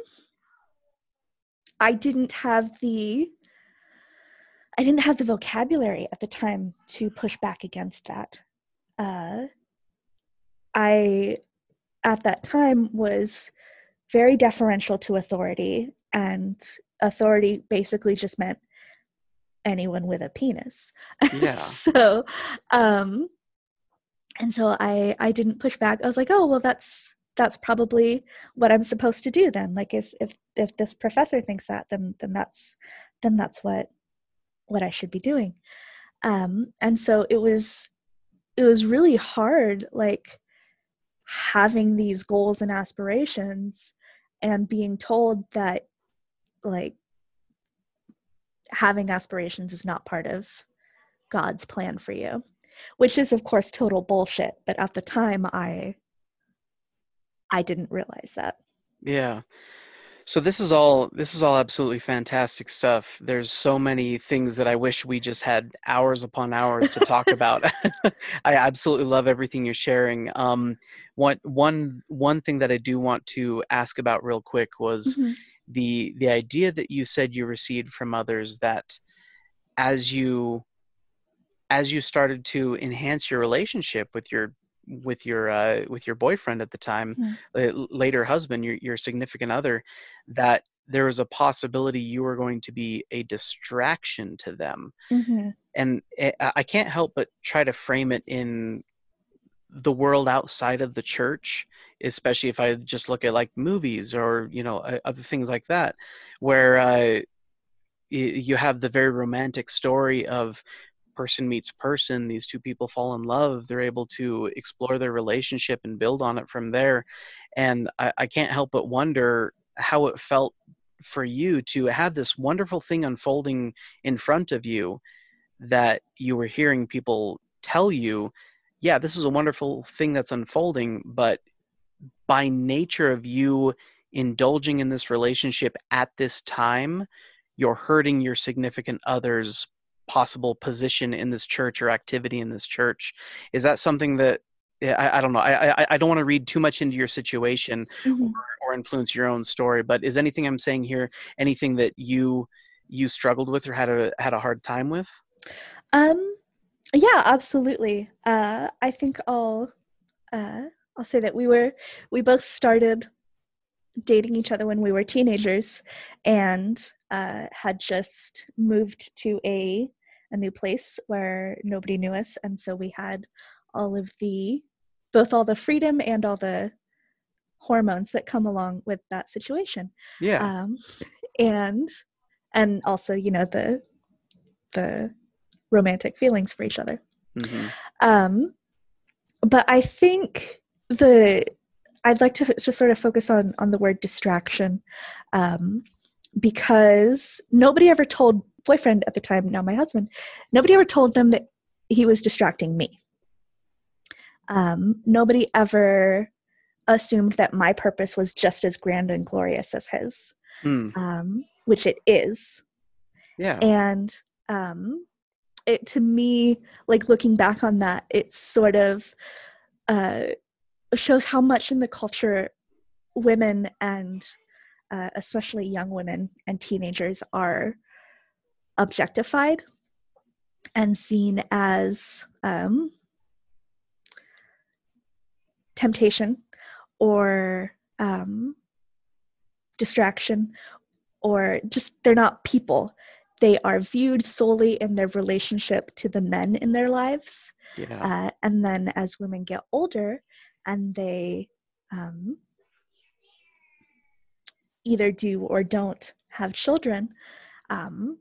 i didn't have the i didn't have the vocabulary at the time to push back against that. Uh i at that time was very deferential to authority and authority basically just meant anyone with a penis. *laughs* Yeah. so um and so i i didn't push back. I was like oh well that's that's probably what i'm supposed to do then. Like if if if this professor thinks that then then that's then that's what what i should be doing. Um and so it was it was really hard like having these goals and aspirations and being told that like having aspirations is not part of god's plan for you which is of course total bullshit. But at the time i i didn't realize that yeah So this is all this is all absolutely fantastic stuff. There's so many things that I wish we just had hours upon hours to talk *laughs* about. *laughs* I absolutely love everything you're sharing. Um, one one one thing that I do want to ask about real quick was Mhm. the the idea that you said you received from others that as you as you started to enhance your relationship with your with your uh, with your boyfriend at the time, Mhm. uh, later husband, your your significant other, that there was a possibility you were going to be a distraction to them, Mhm. and eh, I I can't help but try to frame it in the world outside of the church, especially if I just look at like movies or you know other things like that, where uh, you have the very romantic story of person meets person these two people fall in love they're able to explore their relationship and build on it from there. And I, I can't help but wonder how it felt for you to have this wonderful thing unfolding in front of you that you were hearing people tell you yeah this is a wonderful thing that's unfolding but by nature of you indulging in this relationship at this time you're hurting your significant other's possible position in this church or activity in this church is that something that I, I don't know I, I i don't want to read too much into your situation Mhm. or influence your own story but is anything i'm saying here anything that you you struggled with or had a had a hard time with Um, yeah, absolutely. Uh, I think I'll uh, I'll say that we were we both started dating each other when we were teenagers, and uh, had just moved to a a new place where nobody knew us, and so we had all of the both all the freedom and all the hormones that come along with that situation. Yeah. Um, and and also you know the the romantic feelings for each other. Hmm um, but i think the i'd like to just sort of focus on on the word distraction um, because nobody ever told boyfriend at the time now my husband nobody ever told them that he was distracting me. Um, nobody ever assumed that my purpose was just as grand and glorious as his mm, um, which it is. Yeah. And um it to me like looking back on that it sort of uh shows how much in the culture women and uh, especially young women and teenagers are objectified and seen as um temptation or um distraction or just they're not people. They are viewed solely in their relationship to the men in their lives yeah. uh, and then as women get older and they um, either do or don't have children um,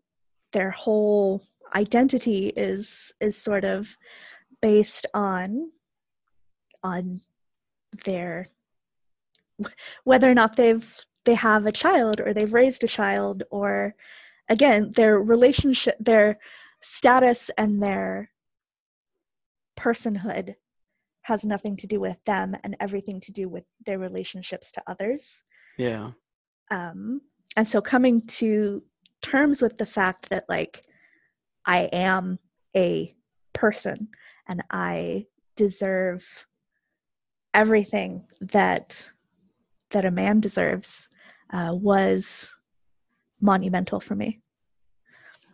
their whole identity is is sort of based on on their whether or not they've they have a child or they've raised a child or again their relationship their status and their personhood has nothing to do with them and everything to do with their relationships to others. Yeah. Um, and so coming to terms with the fact that like i am a person and i deserve everything that that a man deserves uh, was monumental for me.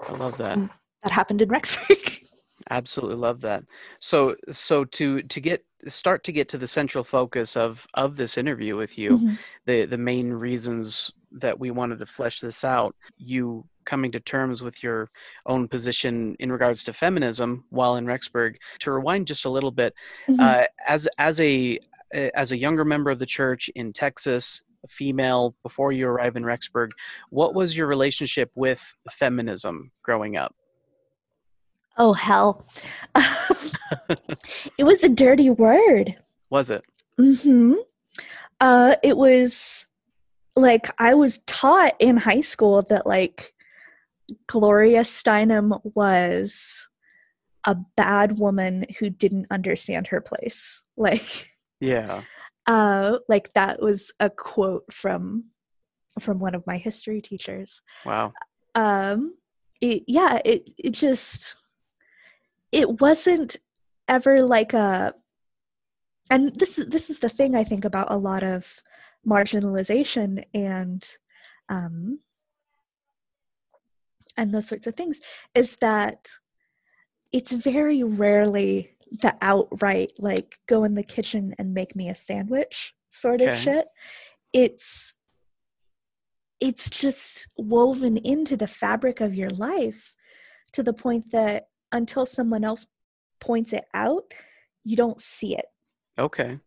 I love that. That happened in rexburg. *laughs* Absolutely love that. So so to to get start to get to the central focus of of this interview with you Mhm. the the main reasons that we wanted to flesh this out you coming to terms with your own position in regards to feminism while in rexburg to rewind just a little bit Mhm. uh, as as a as a younger member of the church in texas a female before you arrive in rexburg what was your relationship with feminism growing up? Oh hell. *laughs* It was a dirty word. Was it? Hmm Uh, it was like I was taught in high school that like Gloria Steinem was a bad woman who didn't understand her place. *laughs* Like, yeah uh, like that was a quote from from one of my history teachers. Wow. Um, it, yeah, it it just it wasn't ever like a and this is this is the thing I think about a lot of marginalization and um, and those sorts of things is that it's very rarely the outright like go in the kitchen and make me a sandwich sort of shit. It's it's just woven into the fabric of your life to the point that until someone else points it out you don't see it. Okay.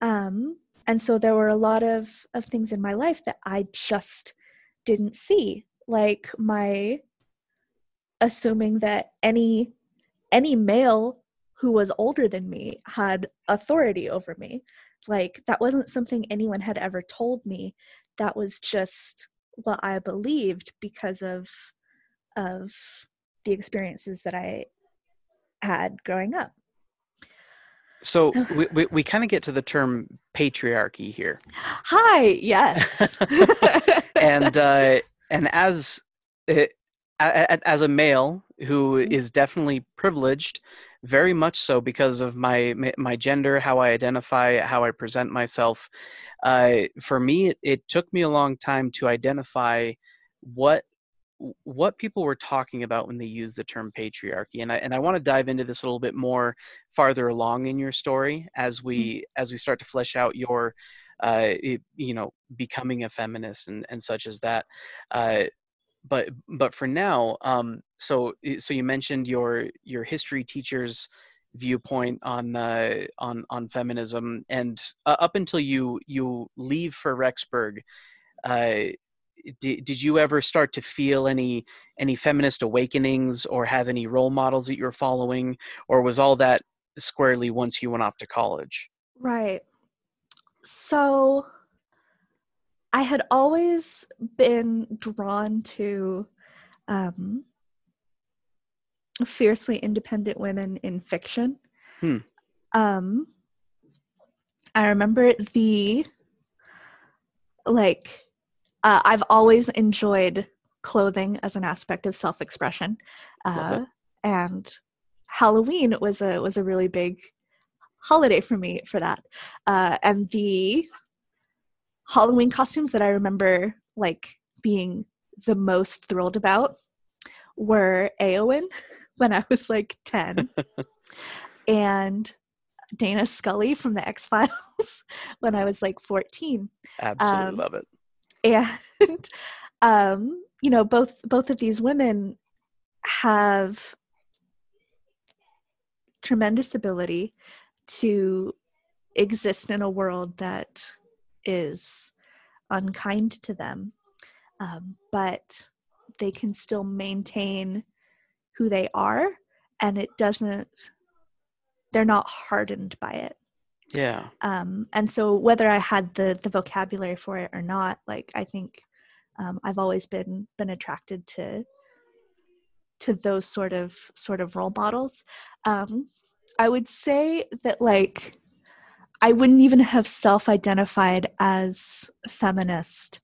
um and so there were a lot of of things in my life that i just didn't see like my assuming that any any male who was older than me had authority over me. Like that wasn't something anyone had ever told me. That was just what i believed because of of the experiences that i had growing up So *laughs* we, we, we kind of get to the term patriarchy here. hi yes *laughs* and uh, and as a- a- as a male who Mhm. definitely privileged, very much so because of my my- my gender, how I identify, how I present myself. Uh, for me, it, it took me a long time to identify what what people were talking about when they use the term patriarchy and i and i want to dive into this a little bit more farther along in your story as we as we start to flesh out your uh it- you know becoming a feminist and and such as that uh but but for now um so so you mentioned your your history teacher's viewpoint on uh on on feminism and uh, up until you you leave for rexburg uh did, did you ever start to feel any any feminist awakenings or have any role models that you're following or was all that squarely once you went off to college Right. So I had always been drawn to um, fiercely independent women in fiction. Hmm. Um, I remember the like uh, I've always enjoyed clothing as an aspect of self-expression, uh, and Halloween was a was a really big holiday for me for that. Uh, and the Halloween costumes that I remember like being the most thrilled about were Eowyn *laughs* when I was like 10 *laughs* and Dana Scully from the X Files *laughs* when I was like 14 absolutely Um, love it and *laughs* um you know both both of these women have tremendous ability to exist in a world that is unkind to them um, but they can still maintain who they are and it doesn't they're not hardened by it yeah um, and so whether I had the the vocabulary for it or not, like I think um, I've always been been attracted to to those sort of sort of role models. Um, I would say that like I wouldn't even have self-identified as feminist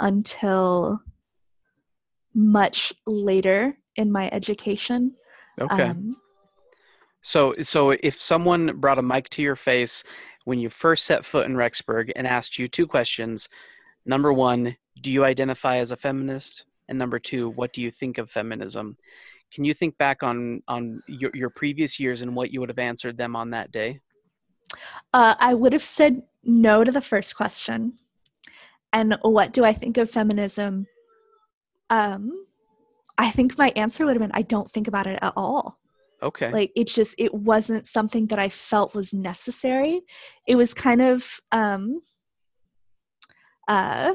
until much later in my education. okay Um, so so if someone brought a mic to your face when you first set foot in rexburg and asked you two questions number one do you identify as a feminist and number two what do you think of feminism can you think back on on your, your previous years and what you would have answered them on that day Uh, I would have said no to the first question. And what do I think of feminism? Um, I think my answer would have been I don't think about it at all. Okay Like it's just it wasn't something that I felt was necessary. It was kind of um, uh,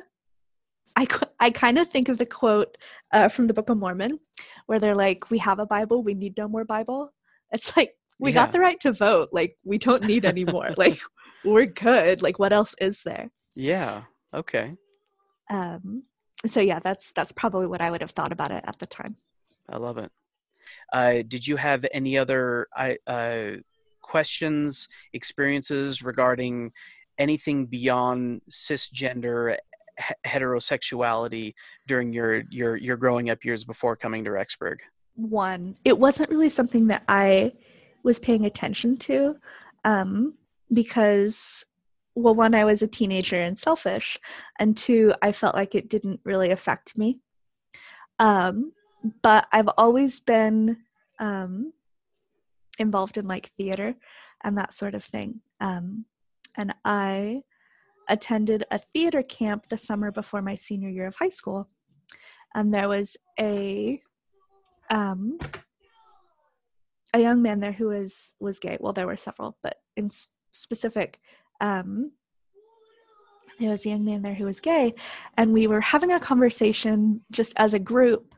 I I kind of think of the quote uh, from the Book of Mormon, where they're like, "We have a Bible, we need no more Bible." It's like we Yeah. got the right to vote. Like we don't need any more. *laughs* like we're good. Like what else is there? yeah okay Um, so yeah, that's that's probably what I would have thought about it at the time. I love it. Uh, did you have any other uh, questions, experiences regarding anything beyond cisgender, heterosexuality during your your your growing up years before coming to Rexburg? One, it wasn't really something that I was paying attention to um, because well one i was a teenager and selfish and two i felt like it didn't really affect me um, but i've always been um, involved in like theater and that sort of thing. Um, and i attended a theater camp the summer before my senior year of high school. And there was a um, a young man there who was was gay. Well there were several but in specific um, there was a young man there who was gay, and we were having a conversation just as a group,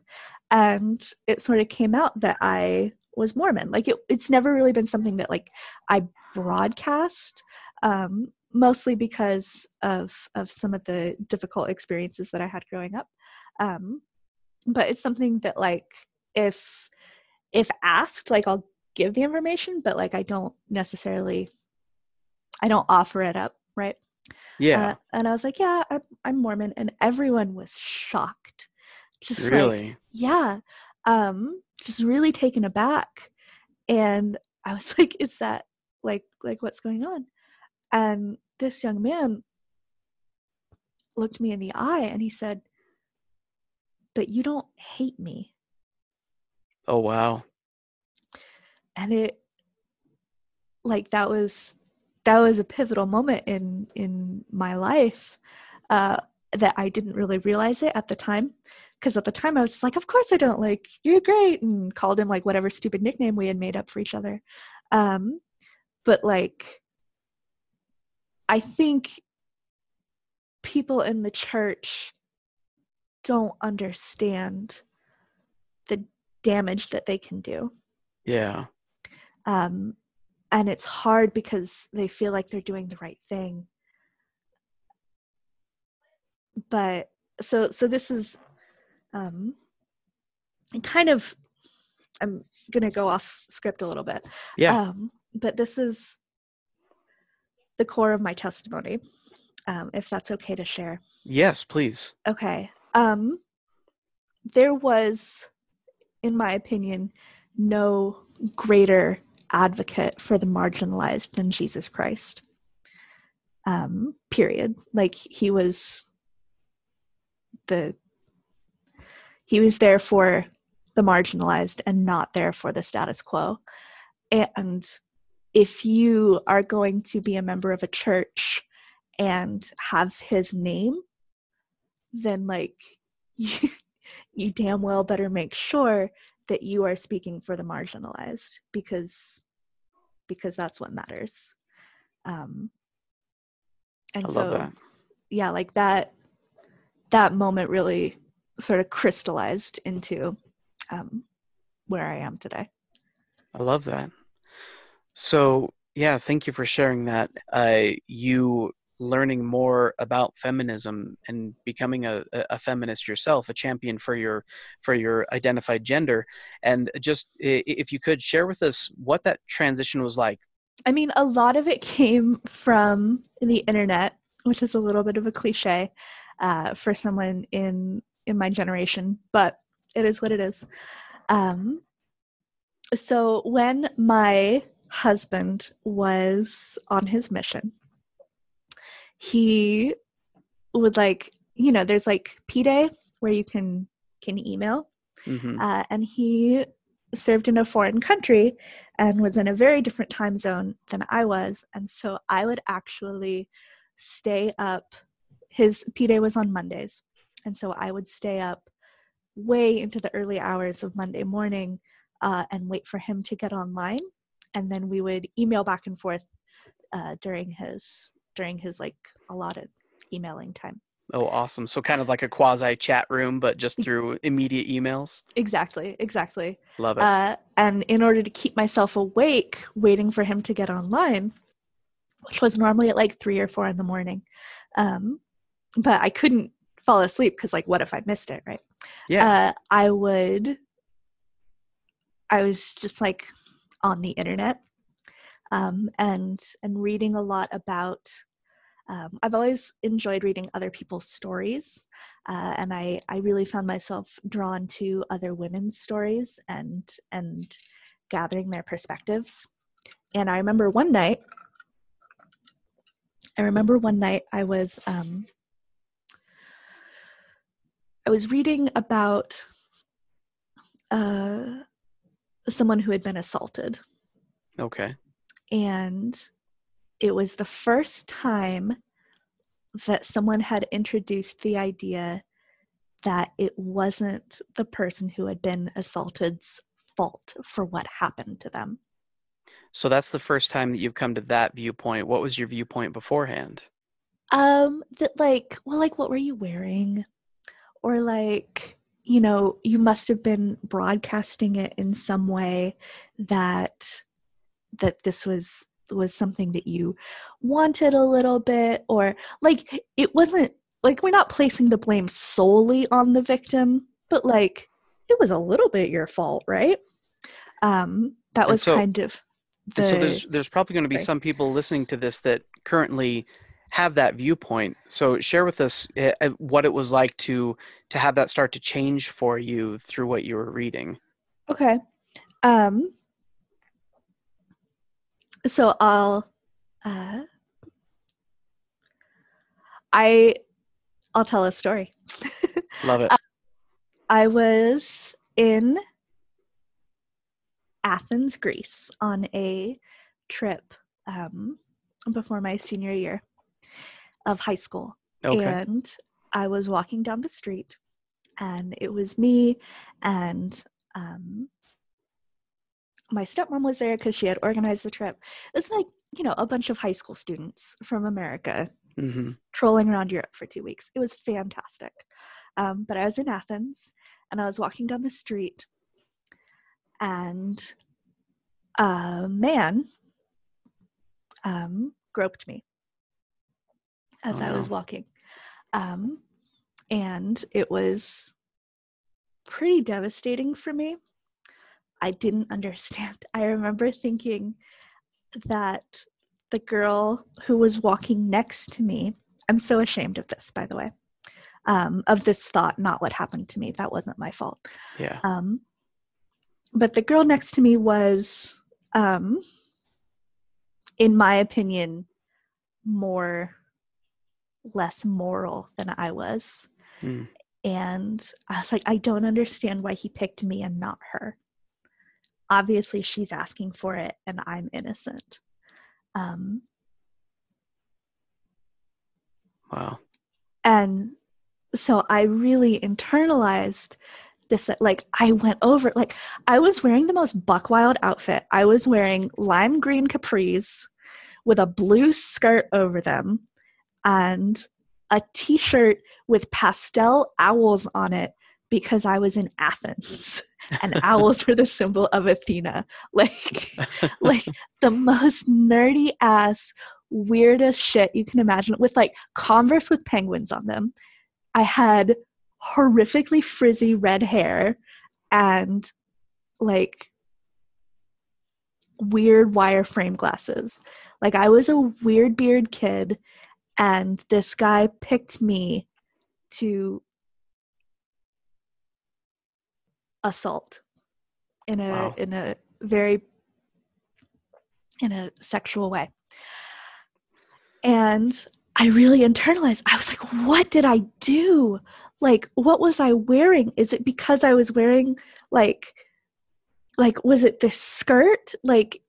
and it sort of came out that I was Mormon. Like it, it's never really been something that like I broadcast, um, mostly because of of some of the difficult experiences that I had growing up. Um, but it's something that like if if asked, like I'll give the information, but like I don't necessarily I don't offer it up, right? Yeah. Uh, and I was like, yeah, I'm, I'm, Mormon. And everyone was shocked. Just really? Like, yeah. Um, just really taken aback. And I was *laughs* like, is that like, like what's going on? And this young man looked me in the eye and he said, but you don't hate me. Oh, wow. And it, like, that was that was a pivotal moment in in my life uh, that I didn't really realize it at the time. Because at the time I was just like, of course I don't like you're great, and called him like whatever stupid nickname we had made up for each other. Um, but like, I think people in the church don't understand the damage that they can do. Yeah. Um, and it's hard because they feel like they're doing the right thing but so so this is um kind of i'm gonna go off script a little bit. Yeah. Um but this is the core of my testimony um if that's okay to share. Yes please. Okay. Um there was in my opinion no greater advocate for the marginalized than Jesus Christ. Um, period. Like he was the he was there for the marginalized and not there for the status quo. And if you are going to be a member of a church and have his name, then like *laughs* you, you damn well better make sure that you are speaking for the marginalized because because that's what matters um and so yeah like that that moment really sort of crystallized into um where i am today. I love that. So yeah thank you for sharing that. Uh you learning more about feminism and becoming a, a feminist yourself a champion for your for your identified gender. And just if you could share with us what that transition was like. I mean a lot of it came from the internet which is a little bit of a cliche uh, for someone in in my generation but it is what it is. Um, so when my husband was on his mission he would like you know there's like p day where you can can email mm-hmm. uh, and he served in a foreign country and was in a very different time zone than i was. And so i would actually stay up. His p day was on mondays and so i would stay up way into the early hours of monday morning uh, and wait for him to get online and then we would email back and forth uh, during his during his like allotted emailing time. Oh, awesome. So kind of like a quasi chat room, but just *laughs* through immediate emails. Exactly. Exactly. Love it. Uh, and in order to keep myself awake, waiting for him to get online, which was normally at like three or four in the morning, um, but I couldn't fall asleep because like, what if I missed it? Right. Yeah. Uh, I would, I was just like on the internet um, and and reading a lot about um, I've always enjoyed reading other people's stories, uh, and I I really found myself drawn to other women's stories and and gathering their perspectives. And I remember one night, I remember one night I was um, I was reading about uh, someone who had been assaulted. Okay. And it was the first time that someone had introduced the idea that it wasn't the person who had been assaulted's fault for what happened to them. So that's the first time that you've come to that viewpoint. What was your viewpoint beforehand? Um that like well like what were you wearing? Or like you know, you must have been broadcasting it in some way that that this was was something that you wanted a little bit or like it wasn't like we're not placing the blame solely on the victim but like it was a little bit your fault right um that was so, kind of the, so there's there's probably going to be right. some people listening to this that currently have that viewpoint so share with us uh, what it was like to to have that start to change for you through what you were reading okay um so I'll uh, I I'll tell a story. *laughs* Love it. I was in Athens, Greece on a trip um, before my senior year of high school. Okay. And I was walking down the street, and it was me and um, my stepmom was there because she had organized the trip. It's like, you know, a bunch of high school students from America mm-hmm. trolling around Europe for two weeks. It was fantastic. Um, but I was in Athens and I was walking down the street and a man um, groped me as oh, I was walking. Um, and it was pretty devastating for me I didn't *laughs* understand. I remember thinking that the girl who was walking next to me, I'm so ashamed of this, by the way, um, of this thought, not what happened to me. That wasn't my fault. Yeah. Um, but the girl next to me was, um, in my opinion, more less moral than I was. Mm. And I was like, I don't understand why he picked me and not her. Obviously she's asking for it and i'm innocent. Um wow. And so i really internalized this like i went over like i was wearing the most buck wild outfit. I was wearing lime green capris with a blue skirt over them and a t-shirt with pastel owls on it because i was in athens *laughs* and owls were the symbol of Athena. *laughs* Like, *laughs* like the most nerdy ass, weirdest shit you can imagine with like Converse with penguins on them. I had horrifically frizzy red hair and like weird wireframe glasses. Like I was a weird beard kid and this guy picked me to assault in a wow. in a very in a sexual way. And i really internalized i was like what did i do? Like what was i wearing? Is it because i was wearing like like was it this skirt? Like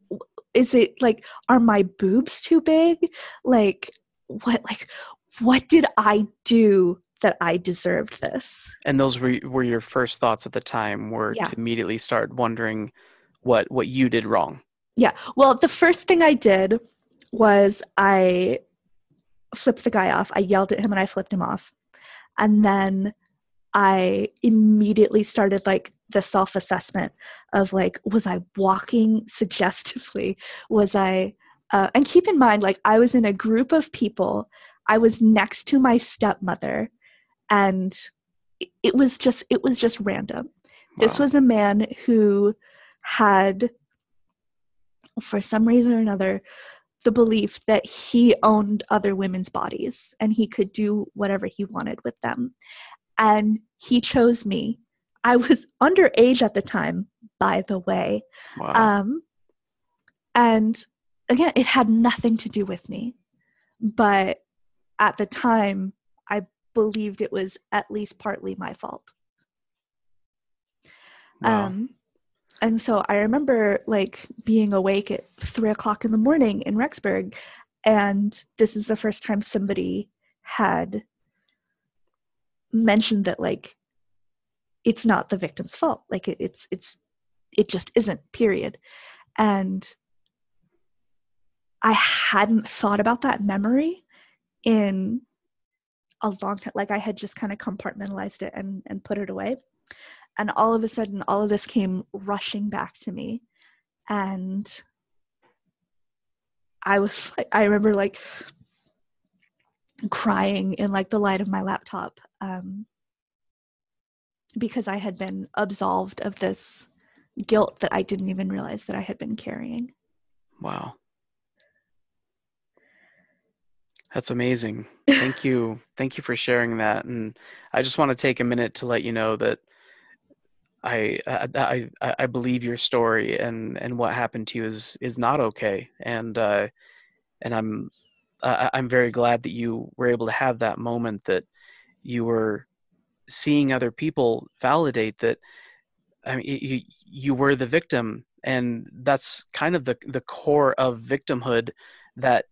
is it like are my boobs too big? Like what like what did i do that I deserved this. And those were were your first thoughts at the time were yeah. to immediately start wondering what what you did wrong. Yeah. Well, the first thing I did was I flipped the guy off. I yelled at him and I flipped him off. And then I immediately started like the self assessment of like, was I walking *laughs* suggestively? Was I, uh, and keep in mind, like, I was in a group of people. I was next to my stepmother and it was just it was just random wow. this was a man who had for some reason or another the belief that he owned other women's bodies and he could do whatever he wanted with them. And he chose me. I was underage at the time, by the way. Wow. Um, and again, it had nothing to do with me. But at the time, I believed it was at least partly my fault. wow. Um, and so I remember like being awake at three o'clock in the morning in Rexburg, and this is the first time somebody had mentioned that like it's not the victim's fault. Like it, it's it's it just isn't. Period. And I hadn't thought about that memory in a long time. Like I had just kind of compartmentalized it and and put it away and all of a sudden all of this came rushing back to me and i was *laughs* like i remember like crying in like the light of my laptop um, because i had been absolved of this guilt that i didn't even realize that i had been carrying Wow. That's amazing. Thank you. Thank you for sharing that. And I just want to take a minute to let you know that I I I, I believe your story and and what happened to you is is not okay. And uh, and I'm I'm very glad that you were able to have that moment that you were seeing other people validate that. I mean, you you were the victim and that's kind of the the core of victimhood that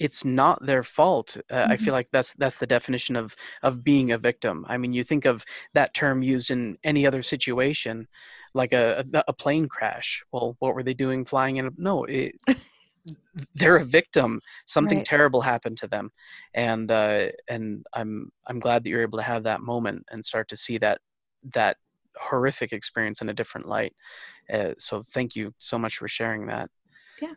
it's not their fault uh, mm-hmm. i feel like that's that's the definition of of being a victim. I mean you think of that term used in any other situation like a a, a plane crash. Well what were they doing flying in a, no it, *laughs* they're a victim. Something right. terrible happened to them. And uh and i'm i'm glad that you're able to have that moment and start to see that that horrific experience in a different light. Uh, so thank you so much for sharing that. Yeah